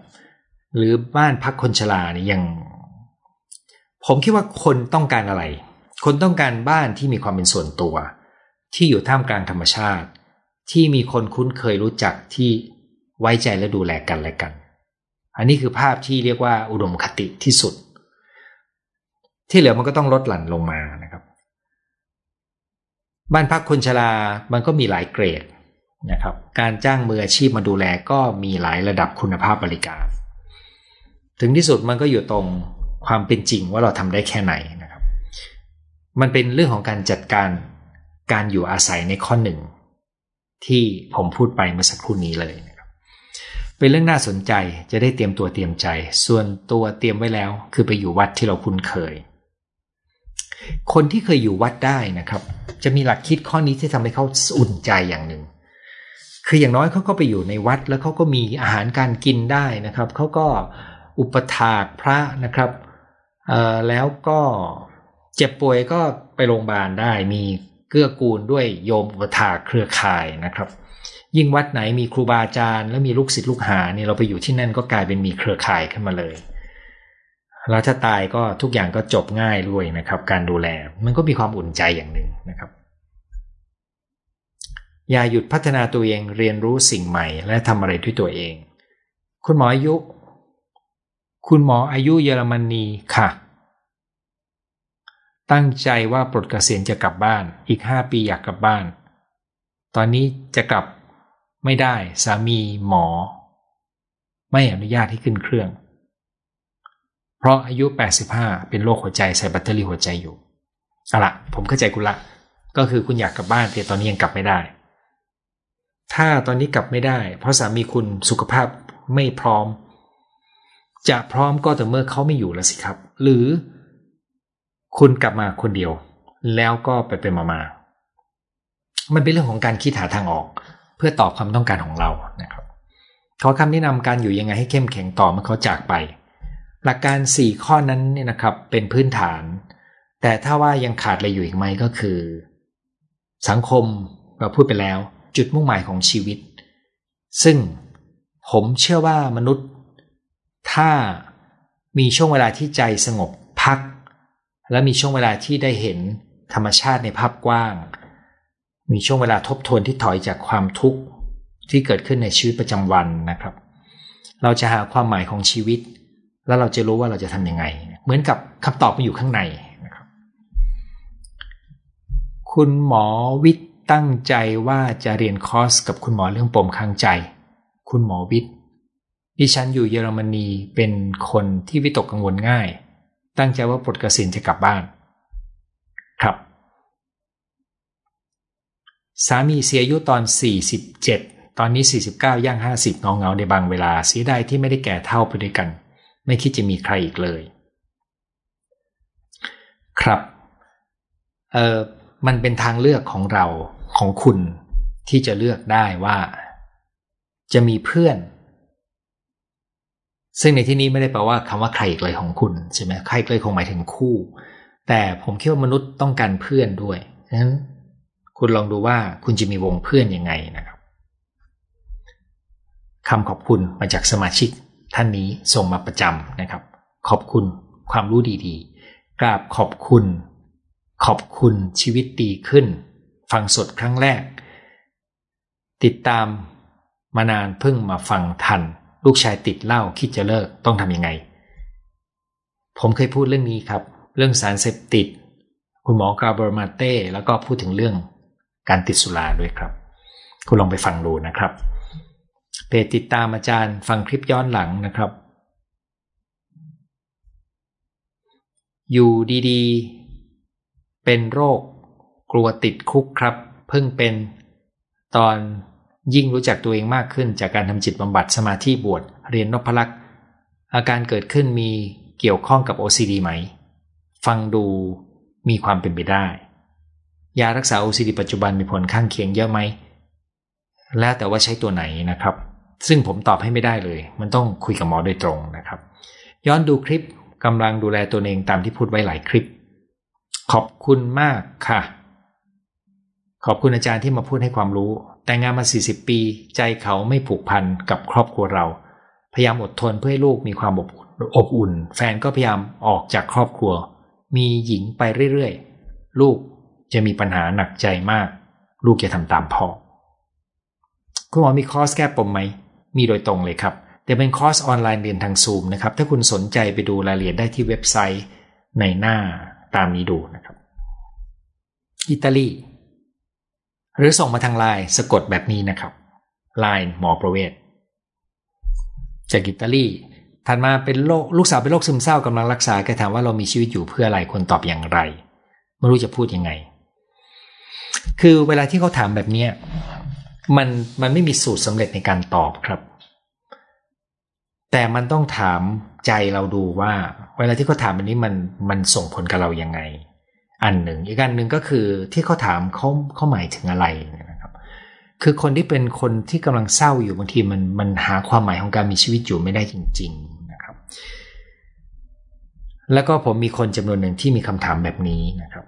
หรือบ้านพักคนชราเนี่ยยัง ผมคิดว่าคนต้องการอะไร คนต้องการบ้านที่มีความเป็นส่วนตัว ที่อยู่ท่ามกลางธรรมชาติ ที่มีคนคุ้นเคยรู้จักที่ไว้ใจและดูแลกันและกัน อันนี้คือภาพที่เรียกว่าอุดมคติที่สุด ที่เหลือมันก็ต้องลดหลั่นลงมานะครับ บ้านพักคนชรา มันก็มีหลายเกรด นะครับ การจ้างมืออาชีพมาดูแลก็มีหลายระดับคุณภาพบริการ ถึงที่สุดมันก็อยู่ตรงความเป็นจริงว่าเราทำได้แค่ไหนนะครับ มันเป็นเรื่องของการจัดการการอยู่อาศัยในข้อหนึ่งที่ผมพูดไปเมื่อสักครู่นี้เลยนะครับเป็นเรื่องน่าสนใจจะได้เตรียมตัวเตรียมใจ ส่วนตัวเตรียมไว้แล้ว คือไปอยู่วัดที่เราคุ้นเคย คนที่เคยอยู่วัดได้นะครับ จะมีหลักคิดข้อนี้ที่ทำให้เขาอุ่นใจอย่างหนึ่ง คืออย่างน้อยเขาก็ไปอยู่ในวัด แล้วเขาก็มีอาหารการกินได้นะครับเขาก็อุปถากพระนะครับแล้วก็เจ็บป่วยก็ไปโรงพยาบาลได้มีเกื้อกูลด้วยโยมอุปถากเครือข่ายนะครับ ยิ่งวัดไหนมีครูบาอาจารย์แล้วมีลูกศิษย์ลูกหาเนี่ยเราไปอยู่ที่นั่นก็กลายเป็นมีเครือข่ายขึ้นมาเลยแล้วถ้าตายก็ทุกอย่างก็จบง่ายด้วยนะครับ การดูแลมันก็มีความอุ่นใจอย่างหนึ่งนะครับ อย่าหยุดพัฒนาตัวเองเรียนรู้สิ่งใหม่ และทำอะไรด้วยตัวเอง คุณหมออายุ คุณหมออายุเยอรมนีค่ะ ตั้งใจว่าปลดเกษียณจะกลับบ้าน อีกห้าปีอยากกลับบ้าน ตอนนี้จะกลับไม่ได้สามีหมอ ไม่อนุญาตให้ขึ้นเครื่อง เพราะอายุ 85 เป็นโรคหัวใจใส่แบตเตอรี่หัวใจอยู่เอาละผมเข้าใจคุณละ ก็คือคุณอยากกลับบ้านแต่ตอนนี้ยังกลับไม่ได้ ถ้าตอนนี้กลับไม่ได้ เพราะสามีคุณสุขภาพไม่พร้อม จะพร้อมก็แต่เมื่อเขาไม่อยู่แล้วสิครับ หรือ คุณกลับมาคนเดียว แล้วก็ไปเป็นมามามันเป็นเรื่องของการคิดหาทางออก เพื่อตอบความต้องการของเรานะครับขอคำแนะนำการอยู่ยังไงให้เข้มแข็งต่อเมื่อเขาจากไป หลักการ 4 ข้อนั้นเนี่ยนะครับ เป็นพื้นฐาน แต่ถ้าว่ายังขาดอะไรอยู่อีกไหมก็คือ สังคมเราพูดไปแล้ว จุดมุ่งหมายของชีวิต ซึ่งผมเชื่อว่ามนุษย์ ถ้ามีช่วงเวลาที่ใจสงบพัก และมีช่วงเวลาที่ได้เห็นธรรมชาติในภาพกว้าง มีช่วงเวลาทบทวนที่ถอยจากความทุกข์ที่เกิดขึ้นในชีวิตประจำวันนะครับ เราจะหาความหมายของชีวิต แล้วเราจะรู้ว่าเราจะทำยังไง เหมือนกับคำตอบมันอยู่ข้างในนะครับ คุณหมอวิทย์ ตั้งใจว่าจะเรียนคอร์สกับคุณหมอเรื่องปมข้างใจ คุณหมอวิทย์ ดิฉันอยู่เยอรมนีเป็นคนที่วิตกกังวลง่าย ตั้งใจว่าปลดเกษียณจะกลับบ้าน ครับ สามีเสียอายุตอน 47 ตอนนี้ 49 ย่าง 50เงาเงาในบางเวลาเสียดายที่ไม่ได้แก่เท่าไปด้วยกัน ไม่คิดจะมีใครอีกเลย ครับ เออมันเป็นทางเลือกของเรา ของคุณที่จะเลือกได้ว่า จะมีเพื่อน ซึ่งในที่นี้ไม่ได้แปลว่าคำว่าใครอีกเลยของคุณใช่ไหมใครเลยคงหมายถึงคู่ แต่ผมคิดว่ามนุษย์ต้องการเพื่อนด้วยฉะนั้นคุณลองดูว่าคุณจะมีวงเพื่อนยังไงนะครับคำขอบคุณมาจากสมาชิกท่านนี้ส่งมาประจำนะครับ ขอบคุณความรู้ดีๆกราบขอบคุณ ขอบคุณชีวิตดีขึ้น ฟังสดครั้งแรก ติดตามมานานเพิ่งมาฟังทัน ลูกชายติดเหล้าคิดจะเลิกต้องทำยังไง ผมเคยพูดเรื่องนี้ครับ เรื่องสารเสพติด คุณหมอกาเบอร์มาเต้แล้วก็พูดถึงเรื่องการติดสุราด้วยครับ คุณลองไปฟังดูนะครับเพจติดตามอาจารย์ฟังคลิปย้อนหลังนะครับ อยู่ดีๆ เป็นโรค กลัวติดคุกครับ เพิ่งเป็น ตอนยิ่งรู้จักตัวเองมากขึ้นจากการทำจิตบำบัดสมาธิบวชเรียนนพลักษ์อาการเกิดขึ้นมีเกี่ยวข้องกับ OCD ไหม ฟังดูมีความเป็นไปได้ ยารักษา OCD ปัจจุบันมีผลข้างเคียงเยอะไหม แล้วแต่ว่าใช้ตัวไหนนะครับ ซึ่งผมตอบให้ไม่ได้เลย มันต้องคุยกับหมอโดยตรงนะครับ ย้อนดูคลิปกำลังดูแลตัวเองตามที่พูดไว้หลายคลิป ขอบคุณมากค่ะ ขอบคุณอาจารย์ที่มาพูดให้ความรู้ แต่งงานมา 40 ปี ใจเขาไม่ผูกพันกับครอบครัวเรา พยายามอดทนเพื่อให้ลูกมีความอบอุ่นอบอุ่น แฟนก็พยายามออกจากครอบครัว มีหญิงไปเรื่อยๆ ลูกจะมีปัญหาหนักใจมาก ลูกจะทำตามพ่อคุณหมอมีคอร์สแก้ปมไหม มีโดยตรงเลยครับ แต่เป็นคอร์สออนไลน์เรียนทางซูมนะครับ ถ้าคุณสนใจไปดูรายละเอียดได้ที่เว็บไซต์ในหน้าตามนี้ดูนะครับ อิตาลี หรือส่งมาทางไลน์สะกดแบบนี้นะครับไลน์หมอประเวศจากอิตาลีถัดมาเป็นโรคลูกสาวเป็นโรคซึมเศร้ากำลังรักษาแกถามว่าเรามีชีวิตอยู่เพื่ออะไรควรตอบอย่างไร ไม่รู้จะพูดยังไง คือเวลาที่เขาถามแบบนี้มันมันไม่มีสูตรสำเร็จในการตอบครับ แต่มันต้องถามใจเราดูว่า เวลาที่เขาถามแบบนี้มันมันส่งผลกับเรายังไง อันหนึ่ง อีกอันหนึ่งก็คือที่เขาถามเขาเขาหมายถึงอะไรนะครับ คือคนที่เป็นคนที่กำลังเศร้าอยู่บางทีมันมันหาความหมายของการมีชีวิตอยู่ไม่ได้จริง ๆนะครับ แล้วก็ผมมีคนจำนวนหนึ่งที่มีคำถามแบบนี้นะครับ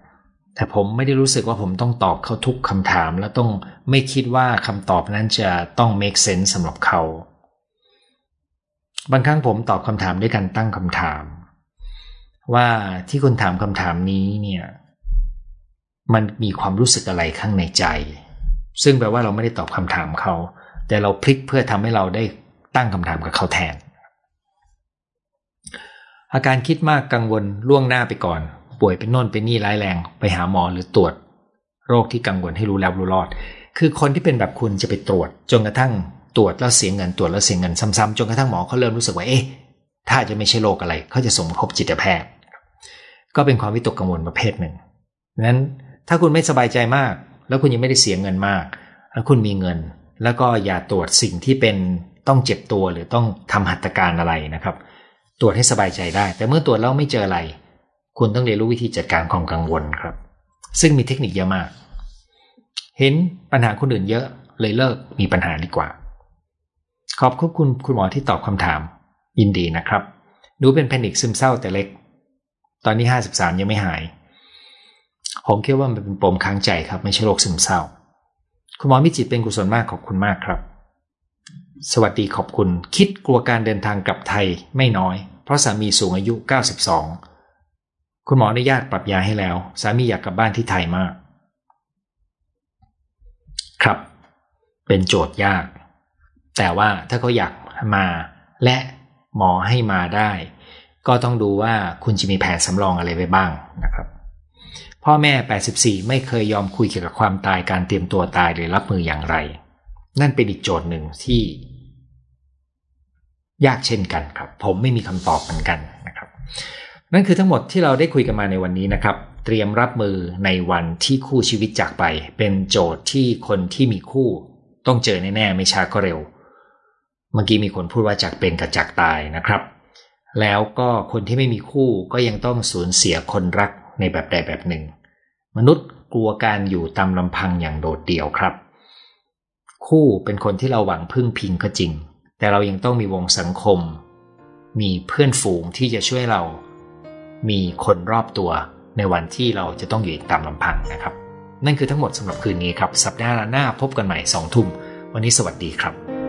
แต่ผมไม่ได้รู้สึกว่าผมต้องตอบเขาทุกคำถาม และต้องไม่คิดว่าคำตอบนั้นจะต้อง make sense สำหรับเขาบางครั้งผมตอบคำถามด้วยการตั้งคำถาม ว่าที่คุณถามคำถามนี้เนี่ย มันมีความรู้สึกอะไรข้างในใจ ซึ่งแปลว่าเราไม่ได้ตอบคำถามเขา แต่เราพลิกเพื่อทำให้เราได้ตั้งคำถามกับเขาแทน อาการคิดมากกังวลล่วงหน้าไปก่อน ป่วยเป็นโน่นเป็นนี่ร้ายแรง ไปหาหมอหรือตรวจ โรคที่กังวลให้รู้แล้วรู้รอด คือคนที่เป็นแบบคุณจะไปตรวจ จนกระทั่งตรวจแล้วเสียเงินตรวจแล้วเสียเงินซ้ำๆจนกระทั่งหมอเขาเริ่มรู้สึกว่าเอ๊ะถ้าจะไม่ใช่โรคอะไรเขาจะส่งพบจิตแพทย์ ก็เป็นความวิตกกังวลประเภทหนึ่งนั้น ถ้าคุณไม่สบายใจมาก แล้วคุณยังไม่ได้เสียเงินมากแล้วคุณมีเงิน แล้วก็อย่าตรวจสิ่งที่เป็นต้องเจ็บตัวหรือต้องทำหัตถการอะไรนะครับ ตรวจให้สบายใจได้ แต่เมื่อตรวจแล้วไม่เจออะไร คุณต้องเรียนรู้วิธีจัดการความกังวลครับ ซึ่งมีเทคนิคเยอะมาก เห็นปัญหาคนอื่นเยอะเลยเลิกมีปัญหาดีกว่า ขอบคุณคุณหมอที่ตอบคำถาม ยินดีนะครับ ดูเป็นแพนิคซึมเศร้าแต่เล็ก ตอนนี้ 53 ยังไม่หาย ผมคิดว่ามันเป็นปมค้างใจครับ ไม่ใช่โรคซึมเศร้า คุณหมอมิจิตเป็นกุศลมากขอบคุณมากครับ สวัสดีขอบคุณ คิดกลัวการเดินทางกลับไทยไม่น้อย เพราะสามีสูงอายุ 92 คุณหมออนุญาตปรับยาให้แล้ว สามีอยากกลับบ้านที่ไทยมาก ครับ เป็นโจทย์ยาก แต่ว่าถ้าเขาอยากมาและหมอให้มาได้ ก็ต้องดูว่าคุณจะมีแผนสำรองอะไรไว้บ้างนะครับ พ่อแม่ 84 ไม่เคยยอมคุยเกี่ยวกับความตายการเตรียมตัวตายหรือรับมืออย่างไร นั่นเป็นอีกโจทย์หนึ่งที่ ยากเช่นกันครับ ผมไม่มีคำตอบเหมือนกันนะครับ นั่นคือทั้งหมดที่เราได้คุยกันมาในวันนี้นะครับ เตรียมรับมือในวันที่คู่ชีวิตจากไป เป็นโจทย์ที่คนที่มีคู่ ต้องเจอแน่ๆไม่ช้าก็เร็ว เมื่อกี้มีคนพูดว่าจากเป็นกับจากตายนะครับแล้วก็คนที่ไม่มีคู่ก็ยังต้องสูญเสียคนรัก ในแบบใดแบบหนึ่ง มนุษย์กลัวการอยู่ตามลำพังอย่างโดดเดี่ยวครับ คู่เป็นคนที่เราหวังพึ่งพิงก็จริง แต่เรายังต้องมีวงสังคม มีเพื่อนฝูงที่จะช่วยเรา มีคนรอบตัวในวันที่เราจะต้องอยู่ตามลำพังนะครับ นั่นคือทั้งหมดสำหรับคืนนี้ครับ สัปดาห์หน้าพบกันใหม่สองทุ่ม วันนี้สวัสดีครับ